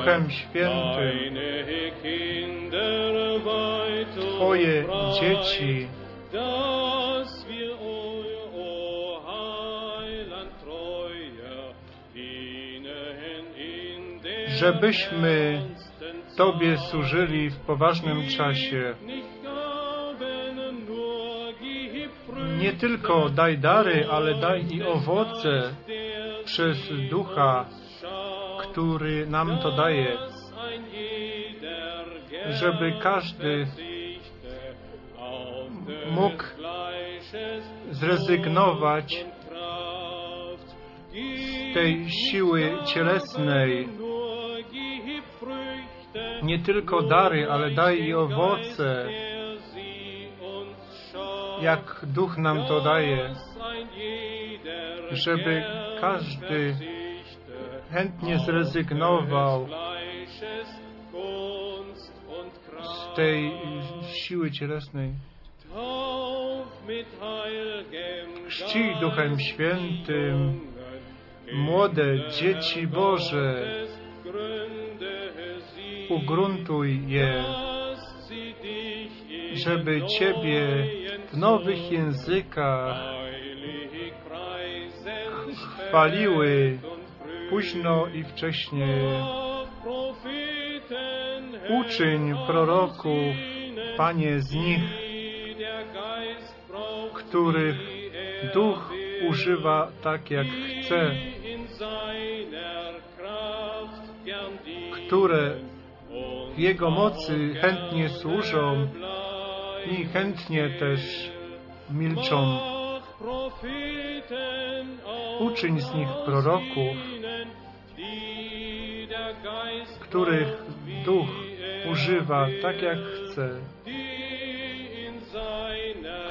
Duchem Świętym Twoje dzieci, żebyśmy Tobie służyli w poważnym czasie. Nie tylko daj dary, ale daj i owoce przez Ducha, który nam to daje, żeby każdy mógł zrezygnować z tej siły cielesnej. Nie tylko dary, ale daj i owoce, jak Duch nam to daje, żeby każdy chętnie zrezygnował z tej siły cielesnej. Chrzci Duchem Świętym młode dzieci Boże, ugruntuj je, żeby Ciebie w nowych językach chwaliły. Późno i wcześnie. Uczyń proroków, Panie, z nich, których Duch używa tak, jak chce, które w Jego mocy chętnie służą i chętnie też milczą. Uczyń z nich proroków, których Duch używa tak, jak chce,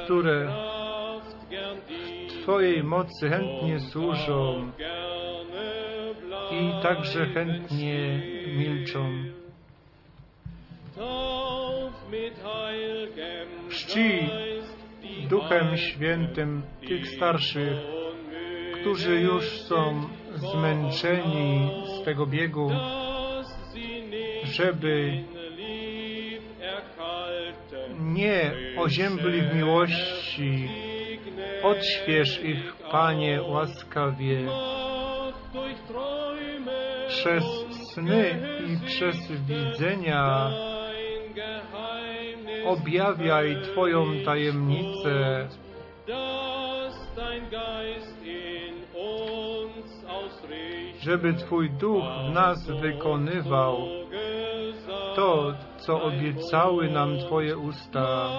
które dienen, Twojej mocy chętnie służą i także chętnie milczą. Die Duchem Świętym tych starszych, którzy już są zmęczeni z tego biegu, żeby nie oziębli w miłości. Odśwież ich, Panie, łaskawie, przez sny i przez widzenia objawiaj Twoją tajemnicę, żeby Twój duch w nas wykonywał to, co obiecały nam Twoje usta.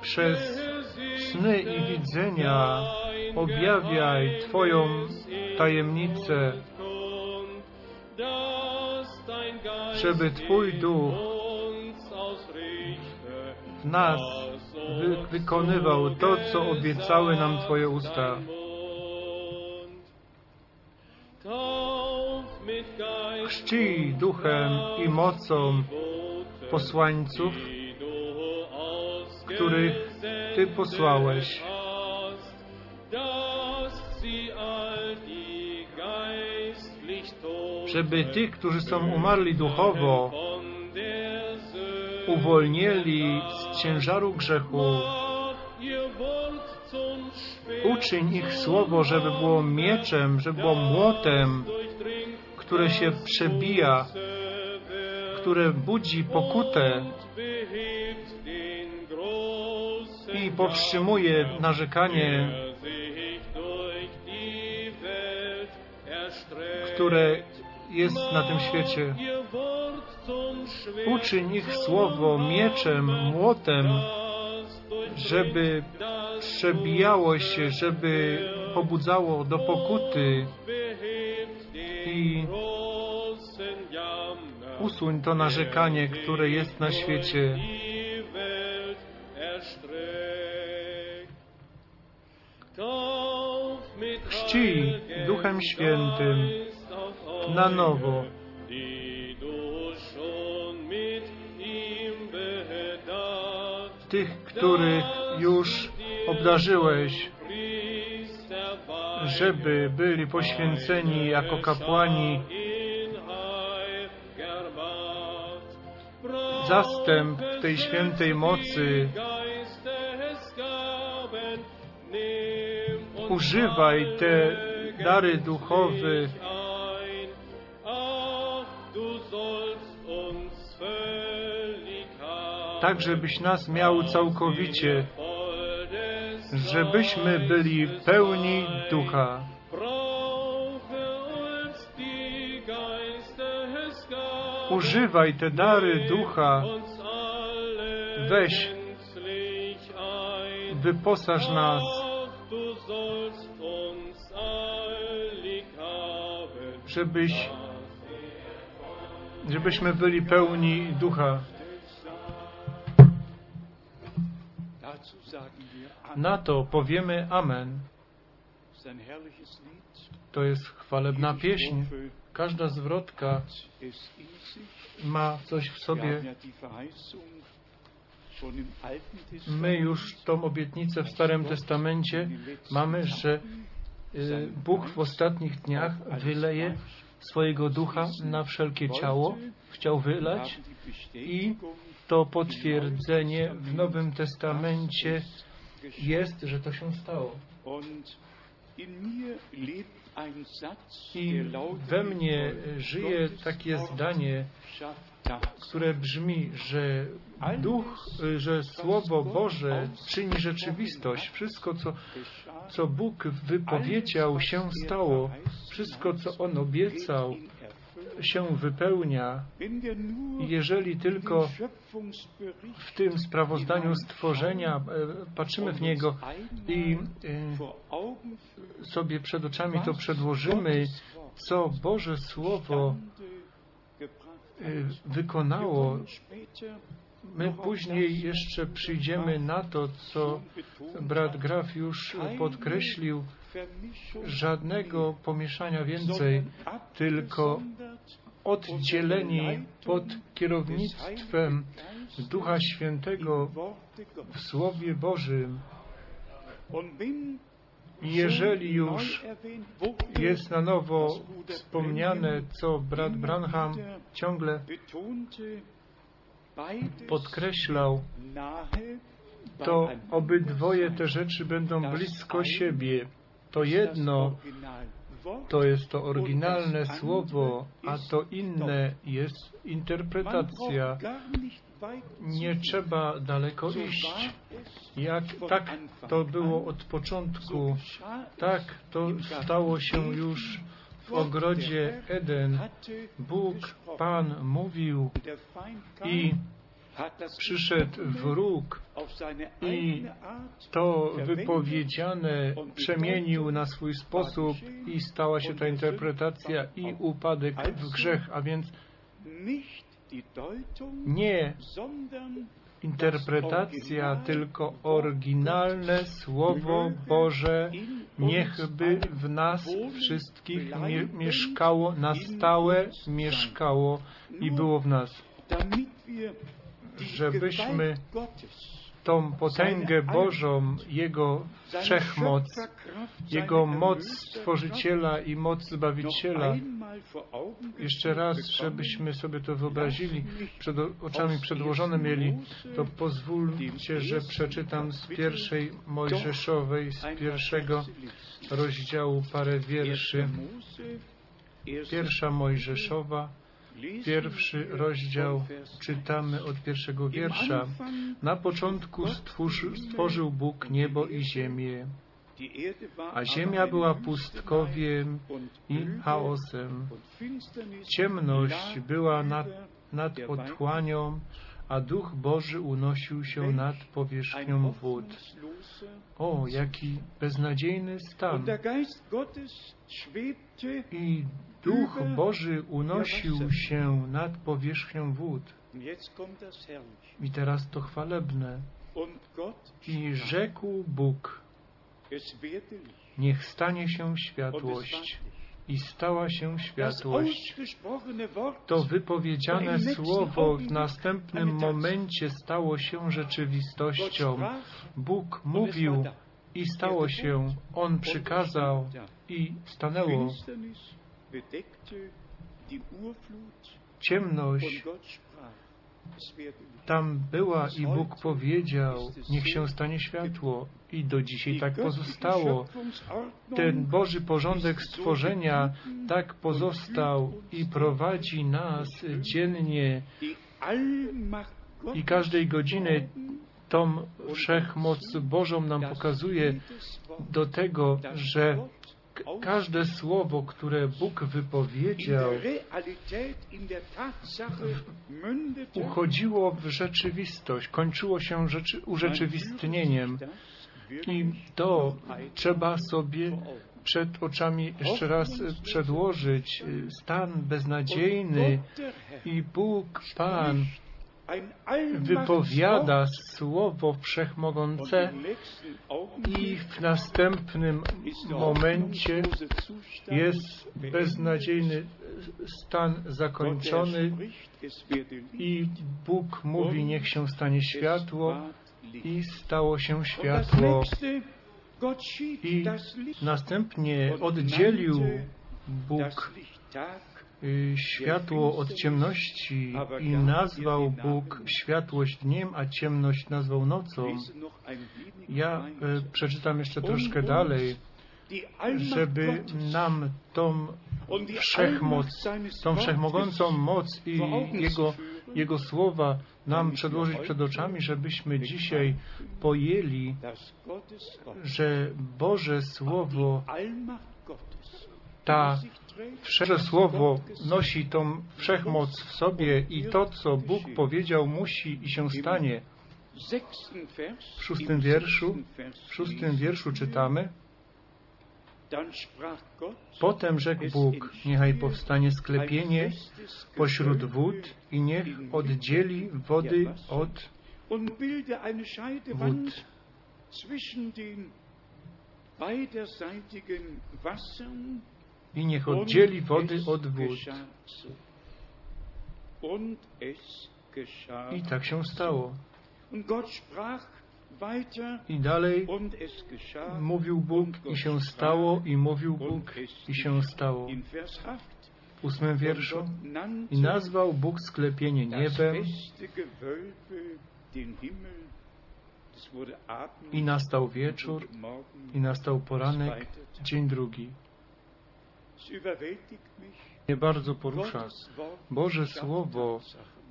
Przez sny i widzenia objawiaj Twoją tajemnicę, żeby Twój duch w nas wy wykonywał to, co obiecały nam Twoje usta. Chrzcij duchem i mocą posłańców, których Ty posłałeś, żeby tych, którzy są umarli duchowo, uwolnili z ciężaru grzechu. Uczyń ich słowo, żeby było mieczem, żeby było młotem, które się przebija, które budzi pokutę i powstrzymuje narzekanie, które jest na tym świecie. Uczyń ich słowo mieczem, młotem, żeby przebijało się, żeby pobudzało do pokuty i. usuń to narzekanie, które jest na świecie. Chrzcij Duchem Świętym na nowo tych, których już obdarzyłeś, żeby byli poświęceni jako kapłani zastęp tej świętej mocy. Używaj te dary duchowe, tak żebyś nas miał całkowicie, żebyśmy byli pełni ducha. Używaj te dary ducha, Weź. wyposaż nas, żebyś, żebyśmy byli pełni ducha. Na to powiemy Amen. To jest chwalebna pieśń. Każda zwrotka ma coś w sobie. My już tą obietnicę w Starym Testamencie mamy, że y, Bóg w ostatnich dniach wyleje swojego ducha na wszelkie ciało, chciał wylać i to potwierdzenie w Nowym Testamencie jest, że to się stało. I we mnie żyje takie zdanie, które brzmi, że duch, że Słowo Boże czyni rzeczywistość. Wszystko, co, co Bóg wypowiedział, się stało. Wszystko, co On obiecał. Się wypełnia. Jeżeli tylko w tym sprawozdaniu stworzenia e, patrzymy w niego i e, sobie przed oczami to przedłożymy, co Boże Słowo e, wykonało, my później jeszcze przyjdziemy na to, co brat Graf już podkreślił, żadnego pomieszania więcej, tylko oddzieleni pod kierownictwem Ducha Świętego w Słowie Bożym. Jeżeli już jest na nowo wspomniane, co brat Branham ciągle podkreślał, to obydwoje te rzeczy będą blisko siebie. To jedno to jest to oryginalne słowo, a to inne jest interpretacja. Nie trzeba daleko iść. Jak tak to było od początku, tak to stało się już w ogrodzie Eden. Bóg. Pan mówił i przyszedł wróg i to wypowiedziane przemienił na swój sposób i stała się ta interpretacja i upadek w grzech, a więc nie interpretacja, tylko oryginalne Słowo Boże. Niechby w nas wszystkich mie mieszkało, na stałe mieszkało i było w nas, żebyśmy tą potęgę Bożą, Jego wszechmoc, Jego moc Stworzyciela i moc Zbawiciela. Jeszcze raz, żebyśmy sobie to wyobrazili, przed oczami przedłożone mieli, to pozwólcie, że przeczytam z pierwszej Mojżeszowej, z pierwszego rozdziału parę wierszy. Pierwsza Mojżeszowa, pierwszy rozdział, czytamy od pierwszego wiersza. Na początku stwórz, stworzył Bóg niebo i ziemię, a ziemia była pustkowiem i chaosem. Ciemność była nad, nad otchłanią, a Duch Boży unosił się nad powierzchnią wód. O, jaki beznadziejny stan! I Duch Boży unosił się nad powierzchnią wód. I teraz to chwalebne. I rzekł Bóg, niech stanie się światłość. I stała się światłość. To wypowiedziane słowo w następnym momencie stało się rzeczywistością. Bóg mówił. I stało się, On przykazał i stanęło Ciemność. Tam była i Bóg powiedział, niech się stanie światło. I do dzisiaj tak pozostało. Ten Boży porządek stworzenia tak pozostał i prowadzi nas dziennie i każdej godziny tą wszechmoc Bożą nam pokazuje do tego, że każde słowo, które Bóg wypowiedział, uchodziło w rzeczywistość, kończyło się rzeczy, urzeczywistnieniem. I to trzeba sobie przed oczami jeszcze raz przedłożyć. Stan beznadziejny i Bóg Pan wypowiada słowo wszechmogące i w następnym momencie jest beznadziejny stan zakończony i Bóg mówi niech się stanie światło i stało się światło. i następnie oddzielił Bóg światło od ciemności i nazwał Bóg światłość dniem, a ciemność nazwał nocą. Ja y, przeczytam jeszcze troszkę dalej, żeby nam tą wszechmoc, tą wszechmogącą moc i Jego, Jego słowa nam przedłożyć przed oczami, żebyśmy dzisiaj pojęli, że Boże Słowo, ta Wszelkie słowo nosi tą wszechmoc w sobie i to, co Bóg powiedział, musi i się stanie. W szóstym wierszu, W szóstym wierszu czytamy, Potem rzekł Bóg, niechaj powstanie sklepienie pośród wód i niech oddzieli wody od wód. zwischen I niech oddzieli wody od wód. I tak się stało. I dalej mówił Bóg i się stało, i mówił Bóg i się stało. In Vers 8. W ósmym wierszu. I nazwał Bóg sklepienie niebem i nastał wieczór i nastał poranek, dzień drugi. Mnie bardzo porusza. Boże Słowo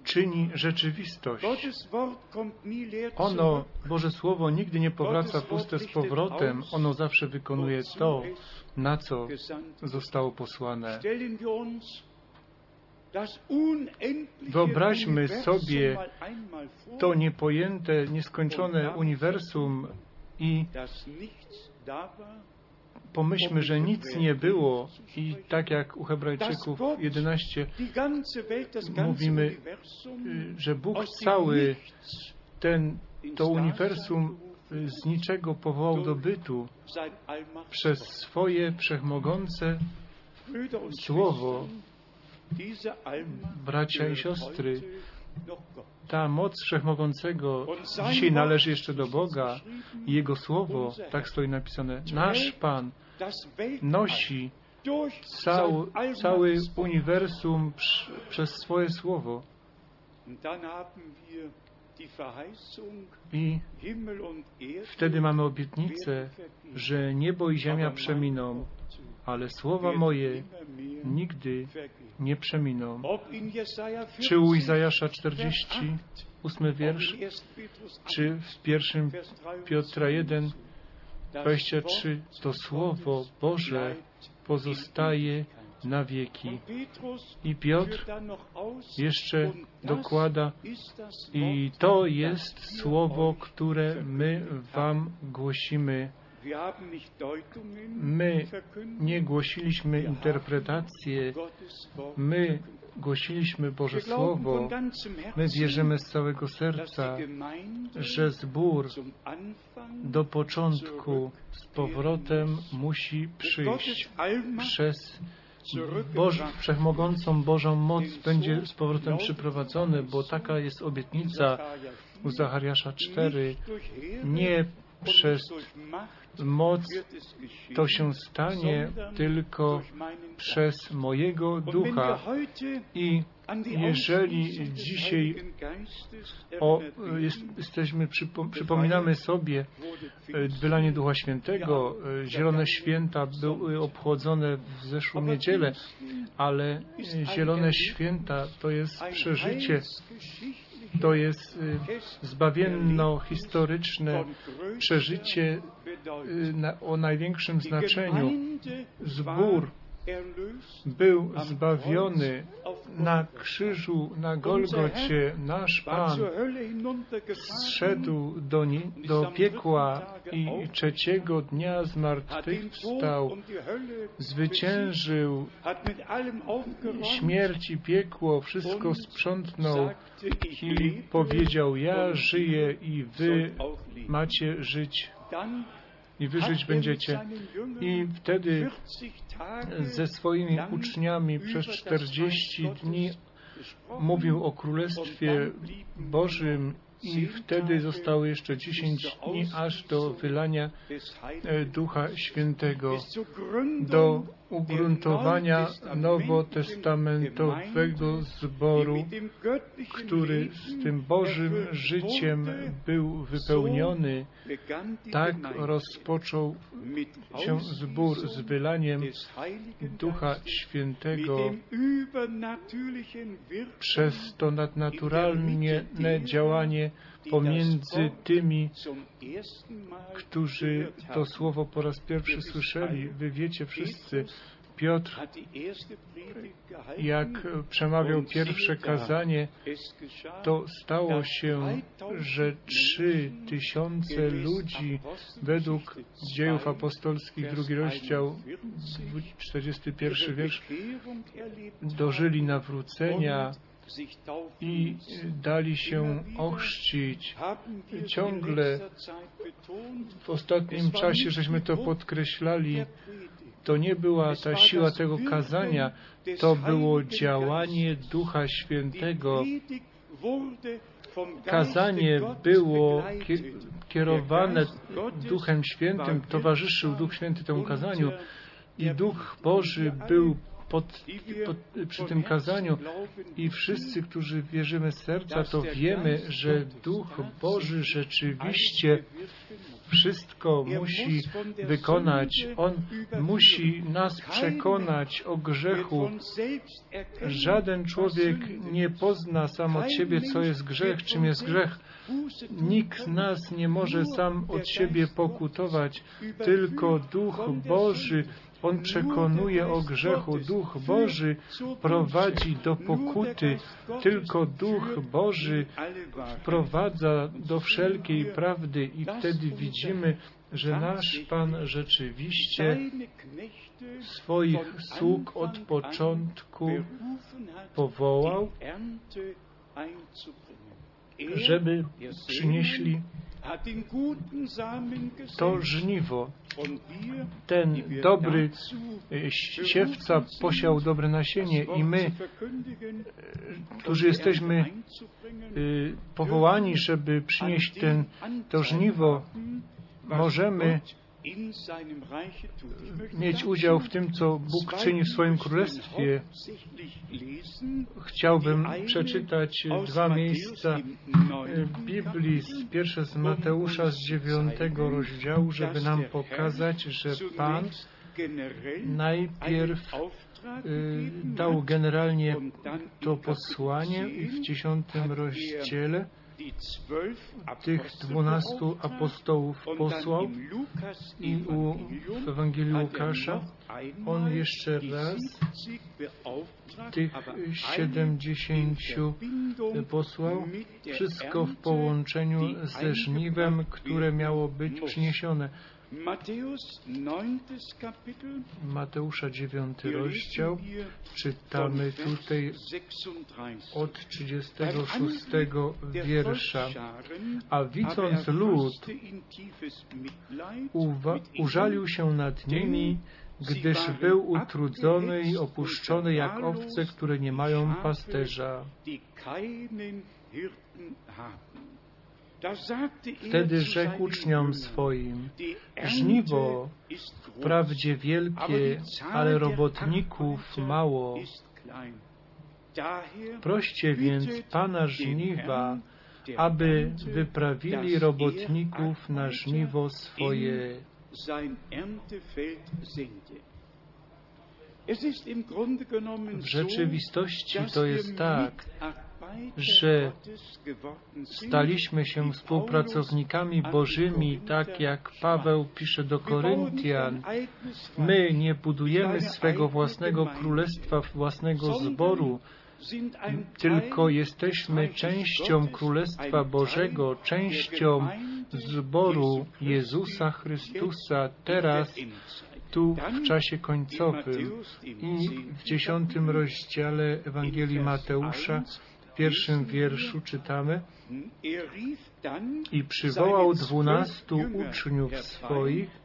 czyni rzeczywistość. Ono. Boże Słowo, nigdy nie powraca puste z powrotem. Ono zawsze wykonuje to, na co zostało posłane. Wyobraźmy sobie To niepojęte, nieskończone uniwersum i pomyślmy, że nic nie było i tak jak u Hebrajczyków 11, die ganze Welt, das ganze Mówimy, y, że Bóg cały ten, to uniwersum y, z niczego powołał do bytu przez swoje wszechmogące Słowo. Bracia i siostry. Ta moc wszechmogącego dzisiaj należy jeszcze do Boga i Jego Słowo, tak stoi napisane, nasz Pan nosi cał, cały uniwersum przy, przez swoje Słowo. I wtedy mamy obietnicę, że niebo i ziemia przeminą, ale słowa moje nigdy nie przeminą. Czy u 40, Izajasza Vers 40, 8, ósmy ob wiersz, in 1. Petrus 8, czy w pierwszym Vers 23, Piotra 1, das 23, Wort to Słowo Boże pozostaje na wieki. I Piotr jeszcze dokłada, i to jest słowo, które my wam głosimy. My nie głosiliśmy Wort my głosiliśmy Boże Słowo. My wierzymy z całego serca, że zbór do początku z powrotem musi przyjść. Przez Boż, wszechmogącą Bożą moc będzie z powrotem przyprowadzony, bo taka jest obietnica u Zachariasza 4. nicht durch Heere, Nie przez moc to się stanie tylko przez mojego ducha. I jeżeli dzisiaj o, jest, jesteśmy, przypo, przypominamy sobie e, wylanie Ducha Świętego, e, Zielone Święta były obchodzone w zeszłą niedzielę, ale Zielone Święta to jest przeżycie to jest zbawienno-historyczne przeżycie na, o największym znaczeniu. Zbór był zbawiony na krzyżu, na Golgocie. Nasz Pan zszedł do, nie, do piekła i trzeciego dnia zmartwychwstał, zwyciężył śmierć i piekło, wszystko sprzątnął i powiedział, ja żyję i wy macie żyć i wy żyć będziecie. I wtedy ze swoimi uczniami przez 40 dni mówił o Królestwie Bożym i wtedy zostało jeszcze 10 dni aż do wylania Ducha Świętego, do ugruntowania nowotestamentowego zboru, który z tym Bożym życiem był wypełniony. Tak rozpoczął się zbór z wylaniem Ducha Świętego przez to nadnaturalne działanie pomiędzy tymi, którzy to słowo po raz pierwszy słyszeli. Wy wiecie wszyscy, Piotr, jak przemawiał pierwsze kazanie, to stało się, że trzy tysiące ludzi według dziejów apostolskich, drugi rozdział, 41 wiersz, dożyli nawrócenia i dali się ochrzcić. Ciągle w ostatnim czasie, żeśmy to podkreślali, to nie była ta siła tego kazania, to było działanie Ducha Świętego. Kazanie było kierowane Duchem Świętym, towarzyszył Duch Święty temu kazaniu i Duch Boży był pod, pod, przy tym kazaniu i wszyscy, którzy wierzymy z serca, to wiemy, że Duch Boży rzeczywiście wszystko musi wykonać. On musi nas przekonać o grzechu. Żaden człowiek nie pozna sam od siebie, co jest grzech, czym jest grzech. Nikt z nas nie może sam od siebie pokutować, tylko Duch Boży on przekonuje o grzechu. Duch Boży prowadzi do pokuty. Tylko Duch Boży wprowadza do wszelkiej prawdy i wtedy widzimy, że nasz Pan rzeczywiście swoich sług od początku powołał, żeby przynieśli to żniwo. Ten dobry siewca posiał dobre nasienie i my, e, którzy jesteśmy e, powołani, żeby przynieść ten, to żniwo, możemy mieć udział w tym, co Bóg czyni w swoim królestwie. Chciałbym przeczytać dwa miejsca Biblii, pierwsze z Mateusza z dziewiątego rozdziału, żeby nam pokazać, że Pan najpierw y, dał generalnie to posłanie i w dziesiątym rozdziale tych dwunastu apostołów posłał i u, w Ewangelii Łukasza on jeszcze raz tych siedemdziesięciu posłał, wszystko w połączeniu ze żniwem, które miało być przyniesione. Mateusza 9 rozdział, czytamy tutaj od 36 wiersza. A widząc lud, użalił się nad nimi, gdyż był utrudzony i opuszczony jak owce, które nie mają pasterza. Er Wtedy rzekł uczniom swoim, żniwo wprawdzie wielkie, ale robotników mało. Proście więc Pana żniwa, aby wyprawili dass robotników er na żniwo swoje. W rzeczywistości to jest tak, że staliśmy się współpracownikami Bożymi, tak jak. Paweł pisze do Koryntian. My nie budujemy swego własnego królestwa, własnego zboru, tylko jesteśmy częścią Królestwa Bożego, częścią zboru Jezusa Chrystusa teraz tu w czasie końcowym. I w dziesiątym rozdziale Ewangelii Mateusza, 1, w pierwszym wierszu czytamy Er i przywołał dwunastu uczniów swoich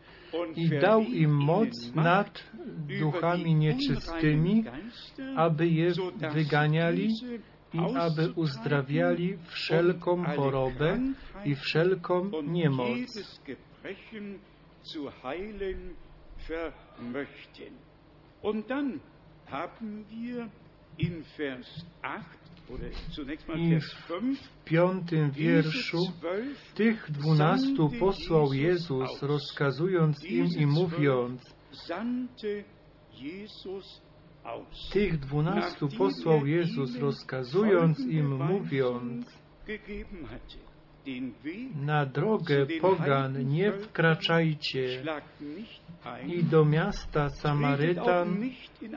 i dał im moc nad duchami nieczystymi, aby je wyganiali i aby uzdrawiali wszelką chorobę i wszelką niemoc. Und dann haben wir in Vers 8 oder zunächst mal I w 5 piątym wierszu tych dwunastu posłał Jezus, rozkazując im i mówiąc, tych dwunastu posłał Jezus, rozkazując im, mówiąc, na drogę pogan nie wkraczajcie i do miasta Samarytan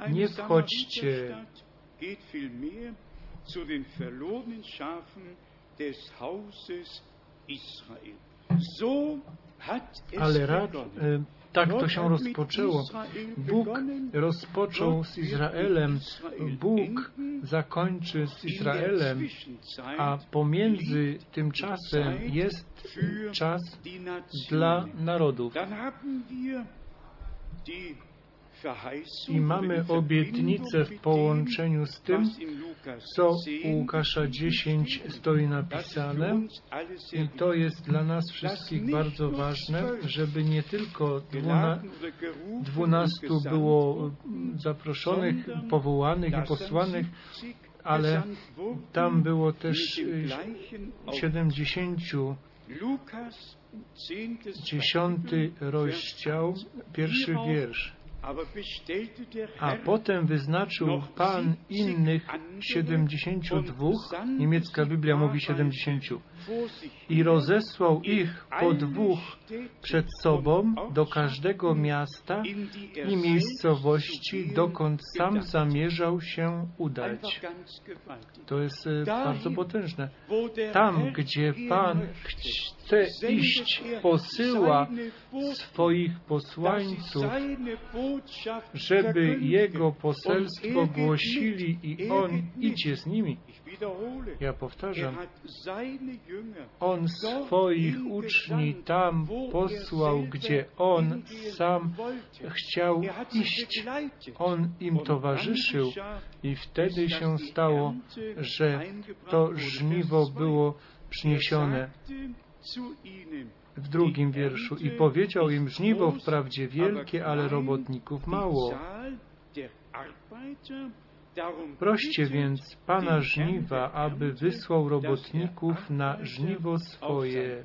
nie wchodźcie. Zu den verlorenen Schafen des Hauses Israel. So hat es Ale rad, begonnen. e, tak to się rozpoczęło. Bóg rozpoczął z Izraelem, Bóg zakończy z Izraelem, a pomiędzy tym czasem jest czas dla narodów. I mamy obietnicę w połączeniu z tym, co 10 u Łukasza 10 stoi napisane. I to jest dla nas wszystkich bardzo ważne, żeby nie tylko dwuna, dwunastu było zaproszonych, powołanych i posłanych, 70 ale tam było też dem y, gleichen Auftrag. 70, Lukas, 10. dziesiąty rozdział, Vers 18. pierwszy wiersz. A potem wyznaczył Pan innych 72, niemiecka Biblia mówi 70, vor sich i rozesłał ich po dwóch przed sobą do każdego miasta i miejscowości, dokąd sam zamierzał się udać. To jest e, bardzo potężne. Tam, gdzie Pan chce iść, er posyła swoich posłańców, żeby. Jego poselstwo er geht głosili i er On idzie z nimi. Ja powtarzam, On swoich uczni tam posłał, gdzie On sam chciał iść. On im towarzyszył i wtedy się stało, że to żniwo było 2. przyniesione. W drugim wierszu i powiedział im żniwo wprawdzie wielkie, ale robotników mało. Proście więc Pana żniwa, aby wysłał robotników na żniwo swoje.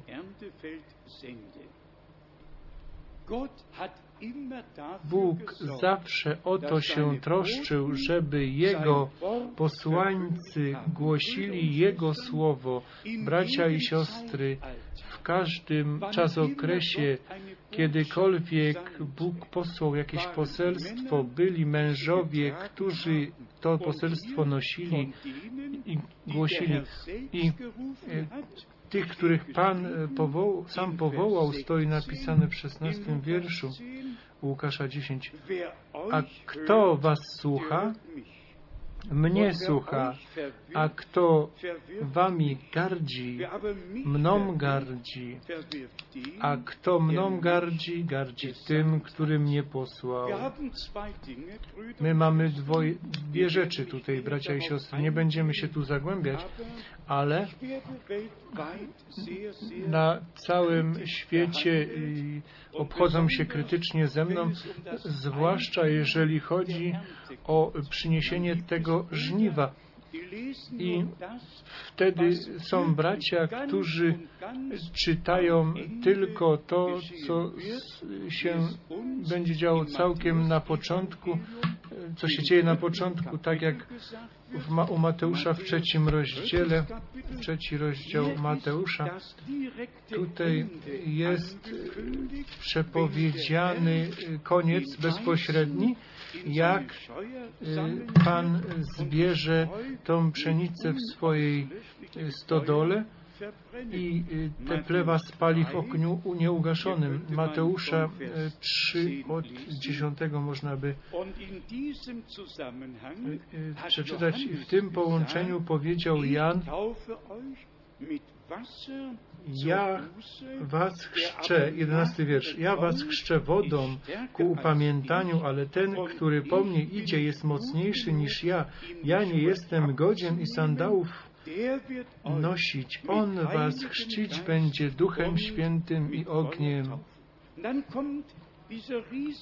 Bóg zawsze o to się troszczył, żeby Jego posłańcy głosili Jego słowo, bracia i siostry, w każdym czasokresie, kiedykolwiek Bóg posłał jakieś poselstwo, byli mężowie, którzy to poselstwo nosili i głosili. I e, tych, których Pan e, powoł, sam powołał, stoi napisane w 16 wierszu Łukasza 10. A kto was słucha? Mnie słucha. A kto wami gardzi, mną gardzi. A kto mną gardzi, gardzi tym, który mnie posłał. My mamy dwoje, dwie rzeczy tutaj, bracia i siostry. Nie będziemy się tu zagłębiać, ale na całym świecie obchodzą się krytycznie ze mną, zwłaszcza jeżeli chodzi o przyniesienie tego żniwa. I Wtedy są bracia, którzy czytają tylko to, co się będzie działo całkiem na początku, co się dzieje na początku, tak jak Ma- u Mateusza w trzecim rozdziale, trzeci rozdział Mateusza. Tutaj jest angekündigt, przepowiedziany y, koniec bezpośredni, jak y, Pan zbierze tą pszenicę w swojej stodole i y, te plewa spali w ogniu nieugaszonym. Mateusza y, 3 od 10 można by y, y, przeczytać. I w tym połączeniu powiedział Jan, ja was chrzczę, jedenasty wiersz, ja was chrzczę wodą ku upamiętaniu, ale ten, który po mnie idzie, jest mocniejszy niż ja. Ja nie jestem godzien i sandałów nosić. On was chrzcić będzie Duchem Świętym i ogniem.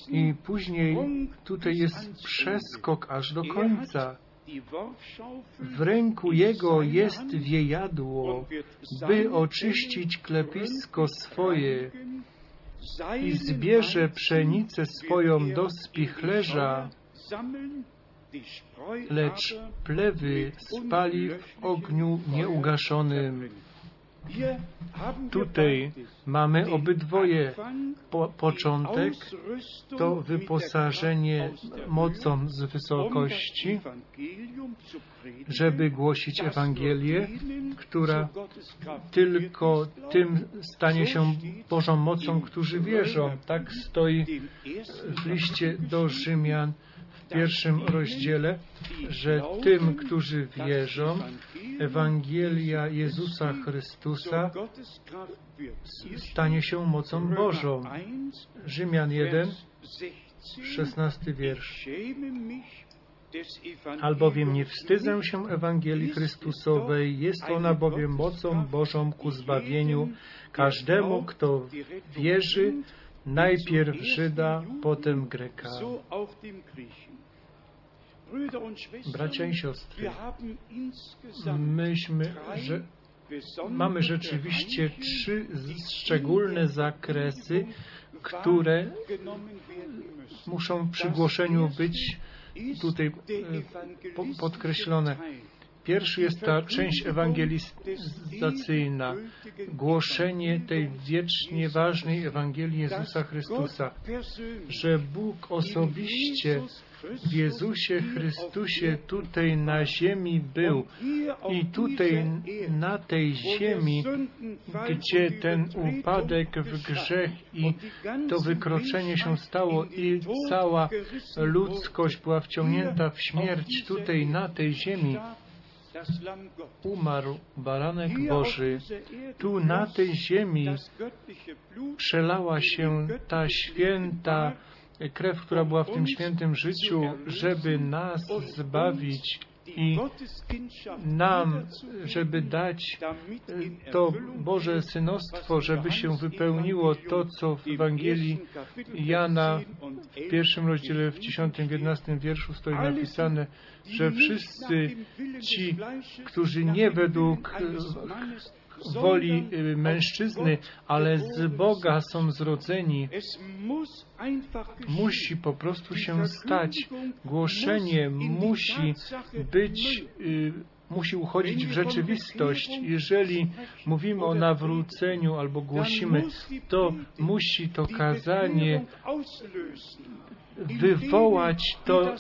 I później tutaj jest przeskok aż do końca. W ręku jego jest wiejadło, by oczyścić klepisko swoje i zbierze pszenicę swoją do spichlerza, Lecz plewy spali w ogniu nieugaszonym. Tutaj mamy obydwoje. Po, początek to wyposażenie mocą z wysokości, żeby głosić Ewangelię, która tylko tym stanie się Bożą mocą, którzy wierzą. Tak stoi w liście do Rzymian pierwszym rozdziale, że tym, którzy wierzą, Ewangelia Jezusa Chrystusa stanie się mocą Bożą. Römer 1, Rzymian 1, Vers 16. 16 wiersz. Albowiem nie wstydzę się Ewangelii Chrystusowej, jest ona bowiem mocą Bożą ku zbawieniu każdemu, kto wierzy, najpierw Żyda, potem Greka. Bracia i siostry, myśmy, że mamy rzeczywiście trzy szczególne zakresy, które muszą przy głoszeniu być tutaj e, po- podkreślone. Pierwszy jest ta część ewangelizacyjna, głoszenie tej wiecznie ważnej Ewangelii Jezusa Chrystusa, że Bóg osobiście w Jezusie Chrystusie tutaj na ziemi był i tutaj na tej ziemi, gdzie ten upadek w grzech i to wykroczenie się stało i cała ludzkość była wciągnięta w śmierć tutaj na tej ziemi, umarł baranek Boży. Tu na tej ziemi przelała się ta święta krew, która była w tym świętym życiu, żeby nas zbawić i nam, żeby dać to Boże synostwo, żeby się wypełniło to, co w Ewangelii Jana w pierwszym rozdziale, w dziesiątym, w jedenastym wierszu stoi napisane, że wszyscy ci, którzy nie według woli y, mężczyzny, ale z Boga są zrodzeni, musi po prostu się stać. Głoszenie musi być, y, musi uchodzić w rzeczywistość. Jeżeli mówimy o nawróceniu albo głosimy, to musi to kazanie wywołać to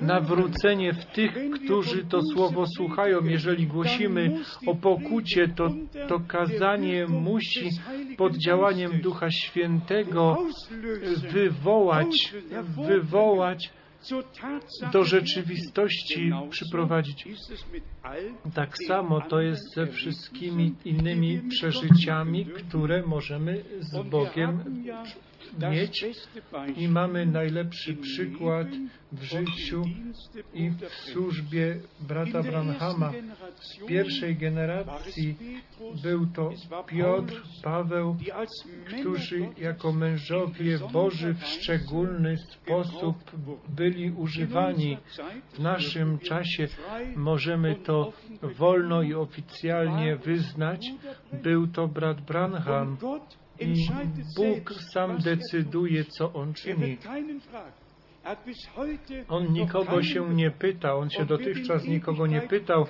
nawrócenie w tych, którzy to słowo słuchają. Jeżeli głosimy o pokucie, to to kazanie musi pod działaniem Ducha Świętego wywołać, wywołać do rzeczywistości przyprowadzić. Tak samo to jest ze wszystkimi innymi przeżyciami, które możemy z Bogiem mieć i mamy najlepszy przykład w życiu i w służbie brata Branhama. Z pierwszej generacji był to Piotr, Paweł, którzy jako mężowie Boży w szczególny sposób byli używani. W naszym czasie możemy to wolno i oficjalnie wyznać. Był to brat Branham Bóg sam decyduje, co on czyni. On nikogo się nie pyta, on się dotychczas nikogo nie pytał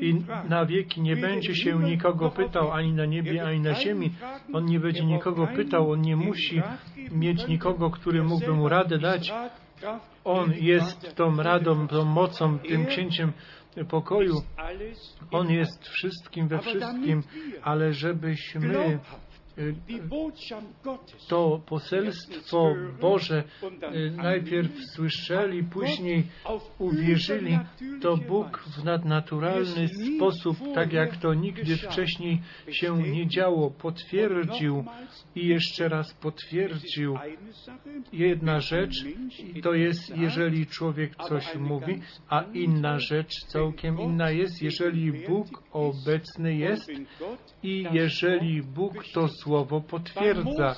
i na wieki nie będzie się nikogo pytał ani na niebie, ani na ziemi. On nie będzie nikogo pytał, on nie musi mieć nikogo, który mógłby mu radę dać. On jest tą radą, tą mocą, tym księciem pokoju. On jest wszystkim we wszystkim, ale żebyśmy to poselstwo Boże najpierw słyszeli, później uwierzyli, to Bóg w nadnaturalny sposób, tak jak to nigdy wcześniej się nie działo, potwierdził i jeszcze raz potwierdził. Jedna rzecz to jest, jeżeli człowiek coś mówi, a inna rzecz całkiem inna jest, jeżeli Bóg obecny jest i jeżeli Bóg to słowo potwierdza.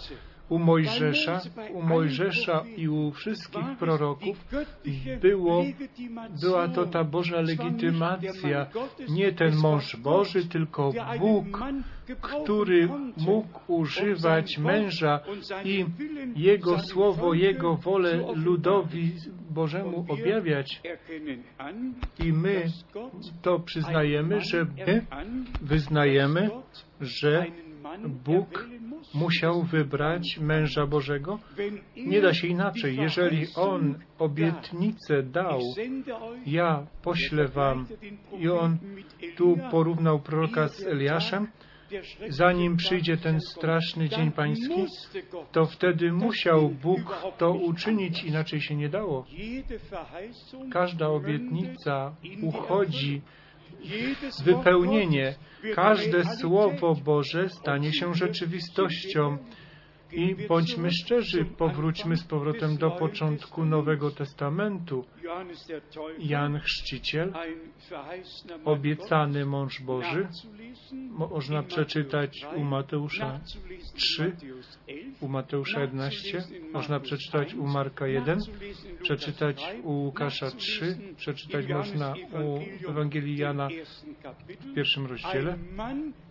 U Mojżesza, u Mojżesza i u wszystkich proroków było, była to ta Boża legitymacja. Nie ten mąż Boży, tylko Bóg, który mógł używać męża i Jego słowo, Jego wolę ludowi Bożemu objawiać. I my to przyznajemy, że my wyznajemy, że Bóg musiał wybrać męża Bożego? Nie da się inaczej. Jeżeli On obietnicę dał, ja poślę wam, i On tu porównał proroka z Eliaszem, zanim przyjdzie ten straszny dzień pański, to wtedy musiał Bóg to uczynić, inaczej się nie dało. Każda obietnica uchodzi wypełnienie. Każde Słowo Boże stanie się rzeczywistością. I bądźmy szczerzy, powróćmy z powrotem do początku Nowego Testamentu. Jan Chrzciciel, obiecany mąż Boży, można przeczytać u Mateusza 3, u Mateusza 11, można przeczytać u Marka 1, przeczytać u Łukasza 3, przeczytać można u Ewangelii Jana w pierwszym rozdziale.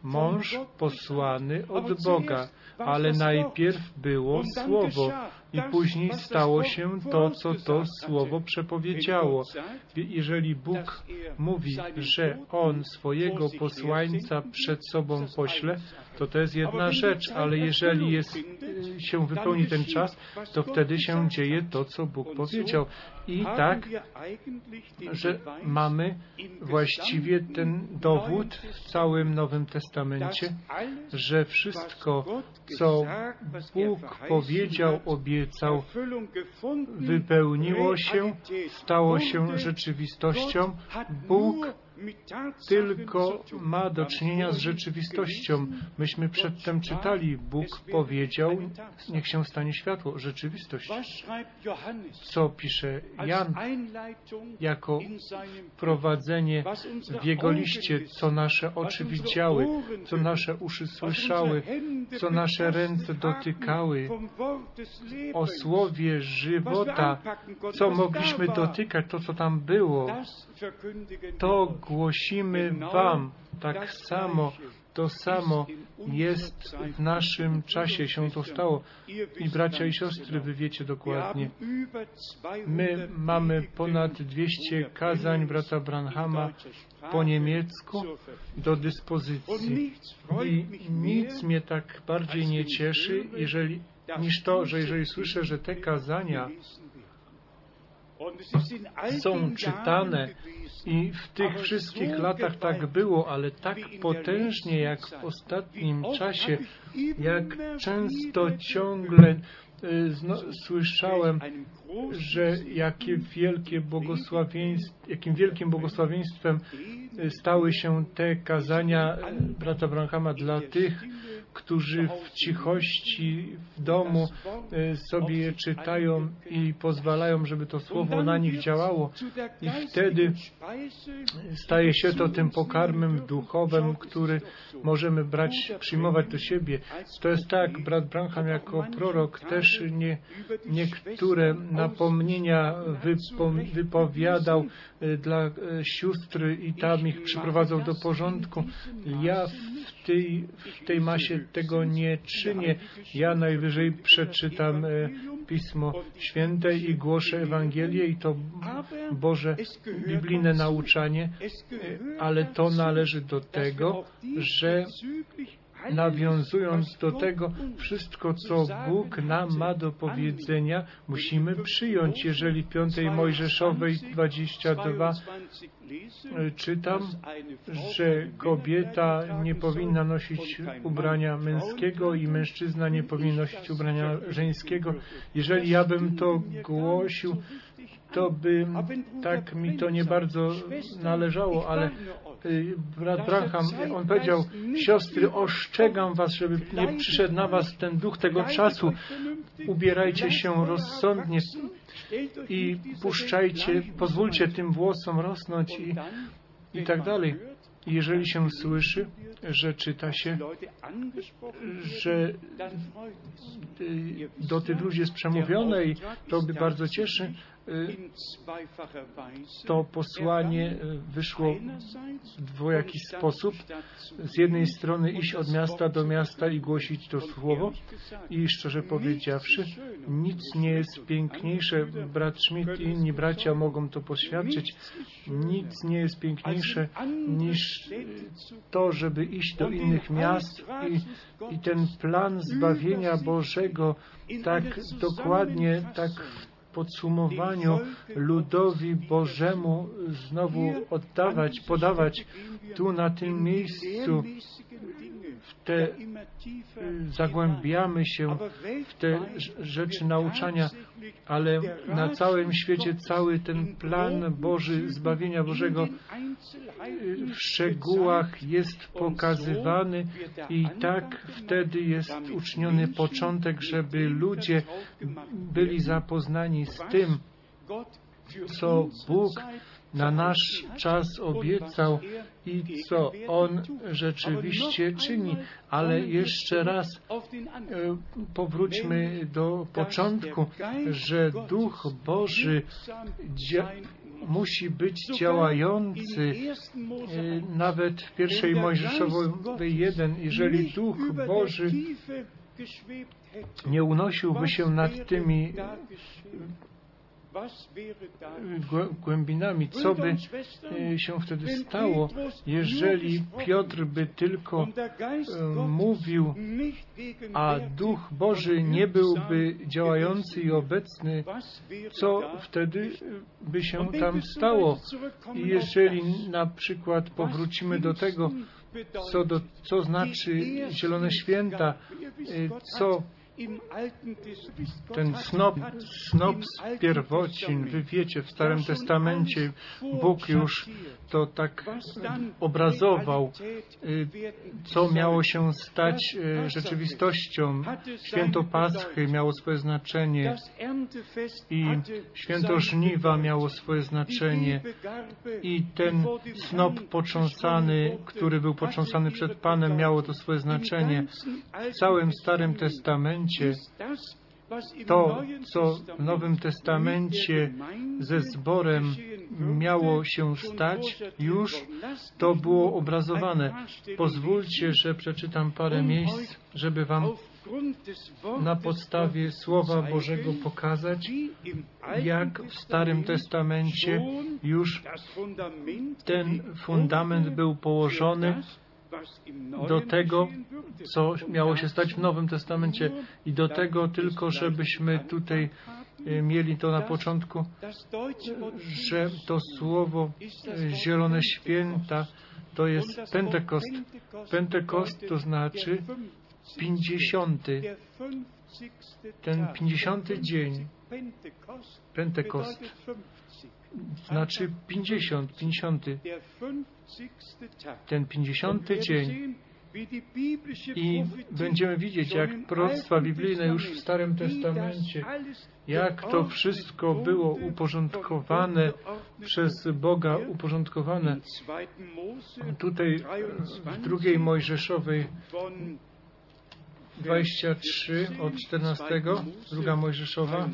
Mąż posłany od Boga, ale najpierw było Słowo i później stało się to, co to Słowo przepowiedziało. Jeżeli Bóg mówi, że On swojego posłańca przed sobą pośle, to to jest jedna rzecz, ale jeżeli jest, się wypełni ten czas, to wtedy się dzieje to, co Bóg powiedział. I tak, że mamy właściwie ten dowód w całym Nowym Testamencie, że wszystko, co Bóg powiedział, obiecał, wypełniło się, stało się rzeczywistością. Bóg tylko ma do czynienia z rzeczywistością. Myśmy przedtem czytali, Bóg powiedział, niech się stanie światło, rzeczywistość. Co pisze Jan jako prowadzenie w jego liście, co nasze oczy widziały, co nasze uszy słyszały, co nasze ręce dotykały, o słowie żywota, co mogliśmy dotykać, to co tam było, to głosimy Wam tak samo. To samo jest w naszym czasie, się to stało. I bracia i siostry, wy wiecie dokładnie. My mamy ponad 200 kazań brata Branhama po niemiecku do dyspozycji. I nic mnie tak bardziej nie cieszy, jeżeli, niż to, że jeżeli słyszę, że te kazania są czytane i w tych wszystkich latach tak było, ale tak potężnie jak w ostatnim czasie, jak często ciągle no, słyszałem, że jakie wielkie błogosławieństw, jakim wielkim błogosławieństwem stały się te kazania brata Branhama dla tych, którzy w cichości w domu e, sobie czytają i pozwalają, żeby to słowo na nich działało. I wtedy staje się to tym pokarmem duchowym, który możemy brać, przyjmować do siebie. To jest tak, brat Branham jako prorok też nie, niektóre napomnienia wypo, wypowiadał e, dla e, sióstr i tam ich przyprowadzał do porządku. Ja w tej, w tej masie tego nie czynię. Ja najwyżej przeczytam e, Pismo Święte i głoszę Ewangelię i to Boże biblijne nauczanie, ale to należy do tego, że nawiązując do tego, wszystko, co Bóg nam ma do powiedzenia, musimy przyjąć. Jeżeli w 5 Mojżeszowej 22 czytam, że kobieta nie powinna nosić ubrania męskiego i mężczyzna nie powinien nosić ubrania żeńskiego. Jeżeli ja bym to głosił, to by tak mi to nie bardzo należało, ale y, brat Branham, on powiedział, siostry, ostrzegam was, żeby nie przyszedł na was ten duch tego czasu. Ubierajcie się rozsądnie i puszczajcie, pozwólcie tym włosom rosnąć i, i tak dalej. Jeżeli się słyszy, że czyta się, że y, do tych ludzi jest przemówione i to by bardzo cieszy, to posłanie y, wyszło w dwojaki sposób. Z jednej strony iść od miasta do miasta i głosić to słowo i szczerze powiedziawszy, nic nie jest piękniejsze. Brat Schmidt i inni bracia mogą to poświadczyć. Nic nie jest piękniejsze niż to, żeby iść do innych miast i, i ten plan zbawienia Bożego tak dokładnie, tak podsumowaniu ludowi Bożemu znowu oddawać, podawać tu na tym miejscu. W te zagłębiamy się w te rzeczy nauczania, ale na całym świecie cały ten plan Boży, zbawienia Bożego w szczegółach jest pokazywany i tak wtedy jest uczniony początek, żeby ludzie byli zapoznani z tym, co Bóg na nasz czas obiecał i co On rzeczywiście czyni. Ale jeszcze raz e, powróćmy do początku, że Duch Boży musi być działający e, nawet w pierwszej Mojżeszowej 1, jeżeli Duch Boży nie unosiłby się nad tymi głębinami. Co by e, się wtedy stało, jeżeli Piotr by tylko e, mówił, a Duch Boży nie byłby działający i obecny, co wtedy by się tam stało? Jeżeli na przykład powrócimy do tego, co, do, co znaczy Zielone Święta, co ten snop, snop z pierwocin, wy wiecie, w Starym Testamencie Bóg już to tak obrazował, y, co miało się stać y, rzeczywistością. Święto Paschy miało swoje znaczenie i święto Żniwa miało swoje znaczenie i ten snop począsany, który był począsany przed Panem, miało to swoje znaczenie. W całym Starym Testamencie to, co w Nowym Testamencie ze zborem miało się stać, już to było obrazowane. Pozwólcie, że przeczytam parę miejsc, żeby Wam na podstawie Słowa Bożego pokazać, jak w Starym Testamencie już ten fundament był położony do tego, co miało się stać w Nowym Testamencie i do tego tylko, żebyśmy tutaj e, mieli to na początku, że to słowo e, Zielone Święta to jest Pentekost. Pentekost to znaczy pięćdziesiąty, ten pięćdziesiąty dzień, Pentekost, znaczy pięćdziesiąt, pięćdziesiąty, ten pięćdziesiąty dzień. I będziemy widzieć, jak proroctwa biblijne już w Starym Testamencie, jak to wszystko było uporządkowane przez Boga, uporządkowane. Tutaj w drugiej Mojżeszowej 23 od 14, druga Mojżeszowa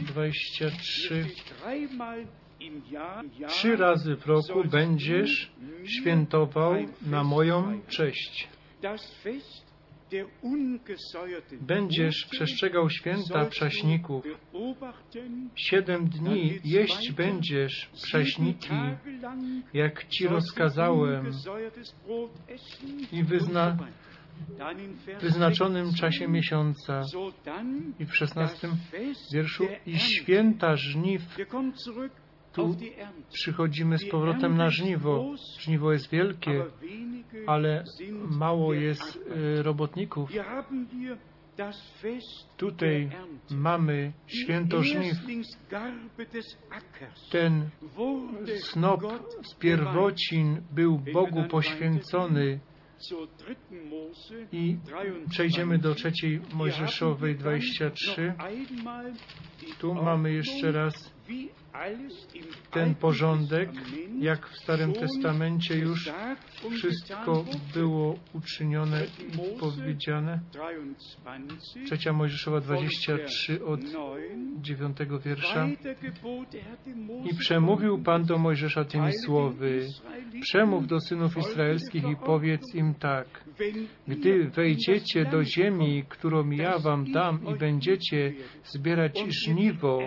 23 Trzy razy w roku będziesz świętował na moją cześć. Będziesz przestrzegał święta prześników. Siedem dni jeść będziesz prześniki, jak ci rozkazałem i wyzna, wyznaczonym czasie miesiąca. I w szesnastym wierszu i święta żniw tu przychodzimy z powrotem na żniwo. Żniwo jest wielkie, ale mało jest y, robotników. Tutaj mamy święto żniw. Ten snop z pierwocin był Bogu poświęcony. I przejdziemy do trzeciej Mojżeszowej 23. Tu mamy jeszcze raz ten porządek, jak w Starym Testamencie już wszystko było uczynione i powiedziane. Trzecia Mojżeszowa 23 od 9 wiersza. I przemówił Pan do Mojżesza tymi słowy. Przemów do synów izraelskich i powiedz im tak. Gdy wejdziecie do ziemi, którą ja wam dam i będziecie zbierać żniwo,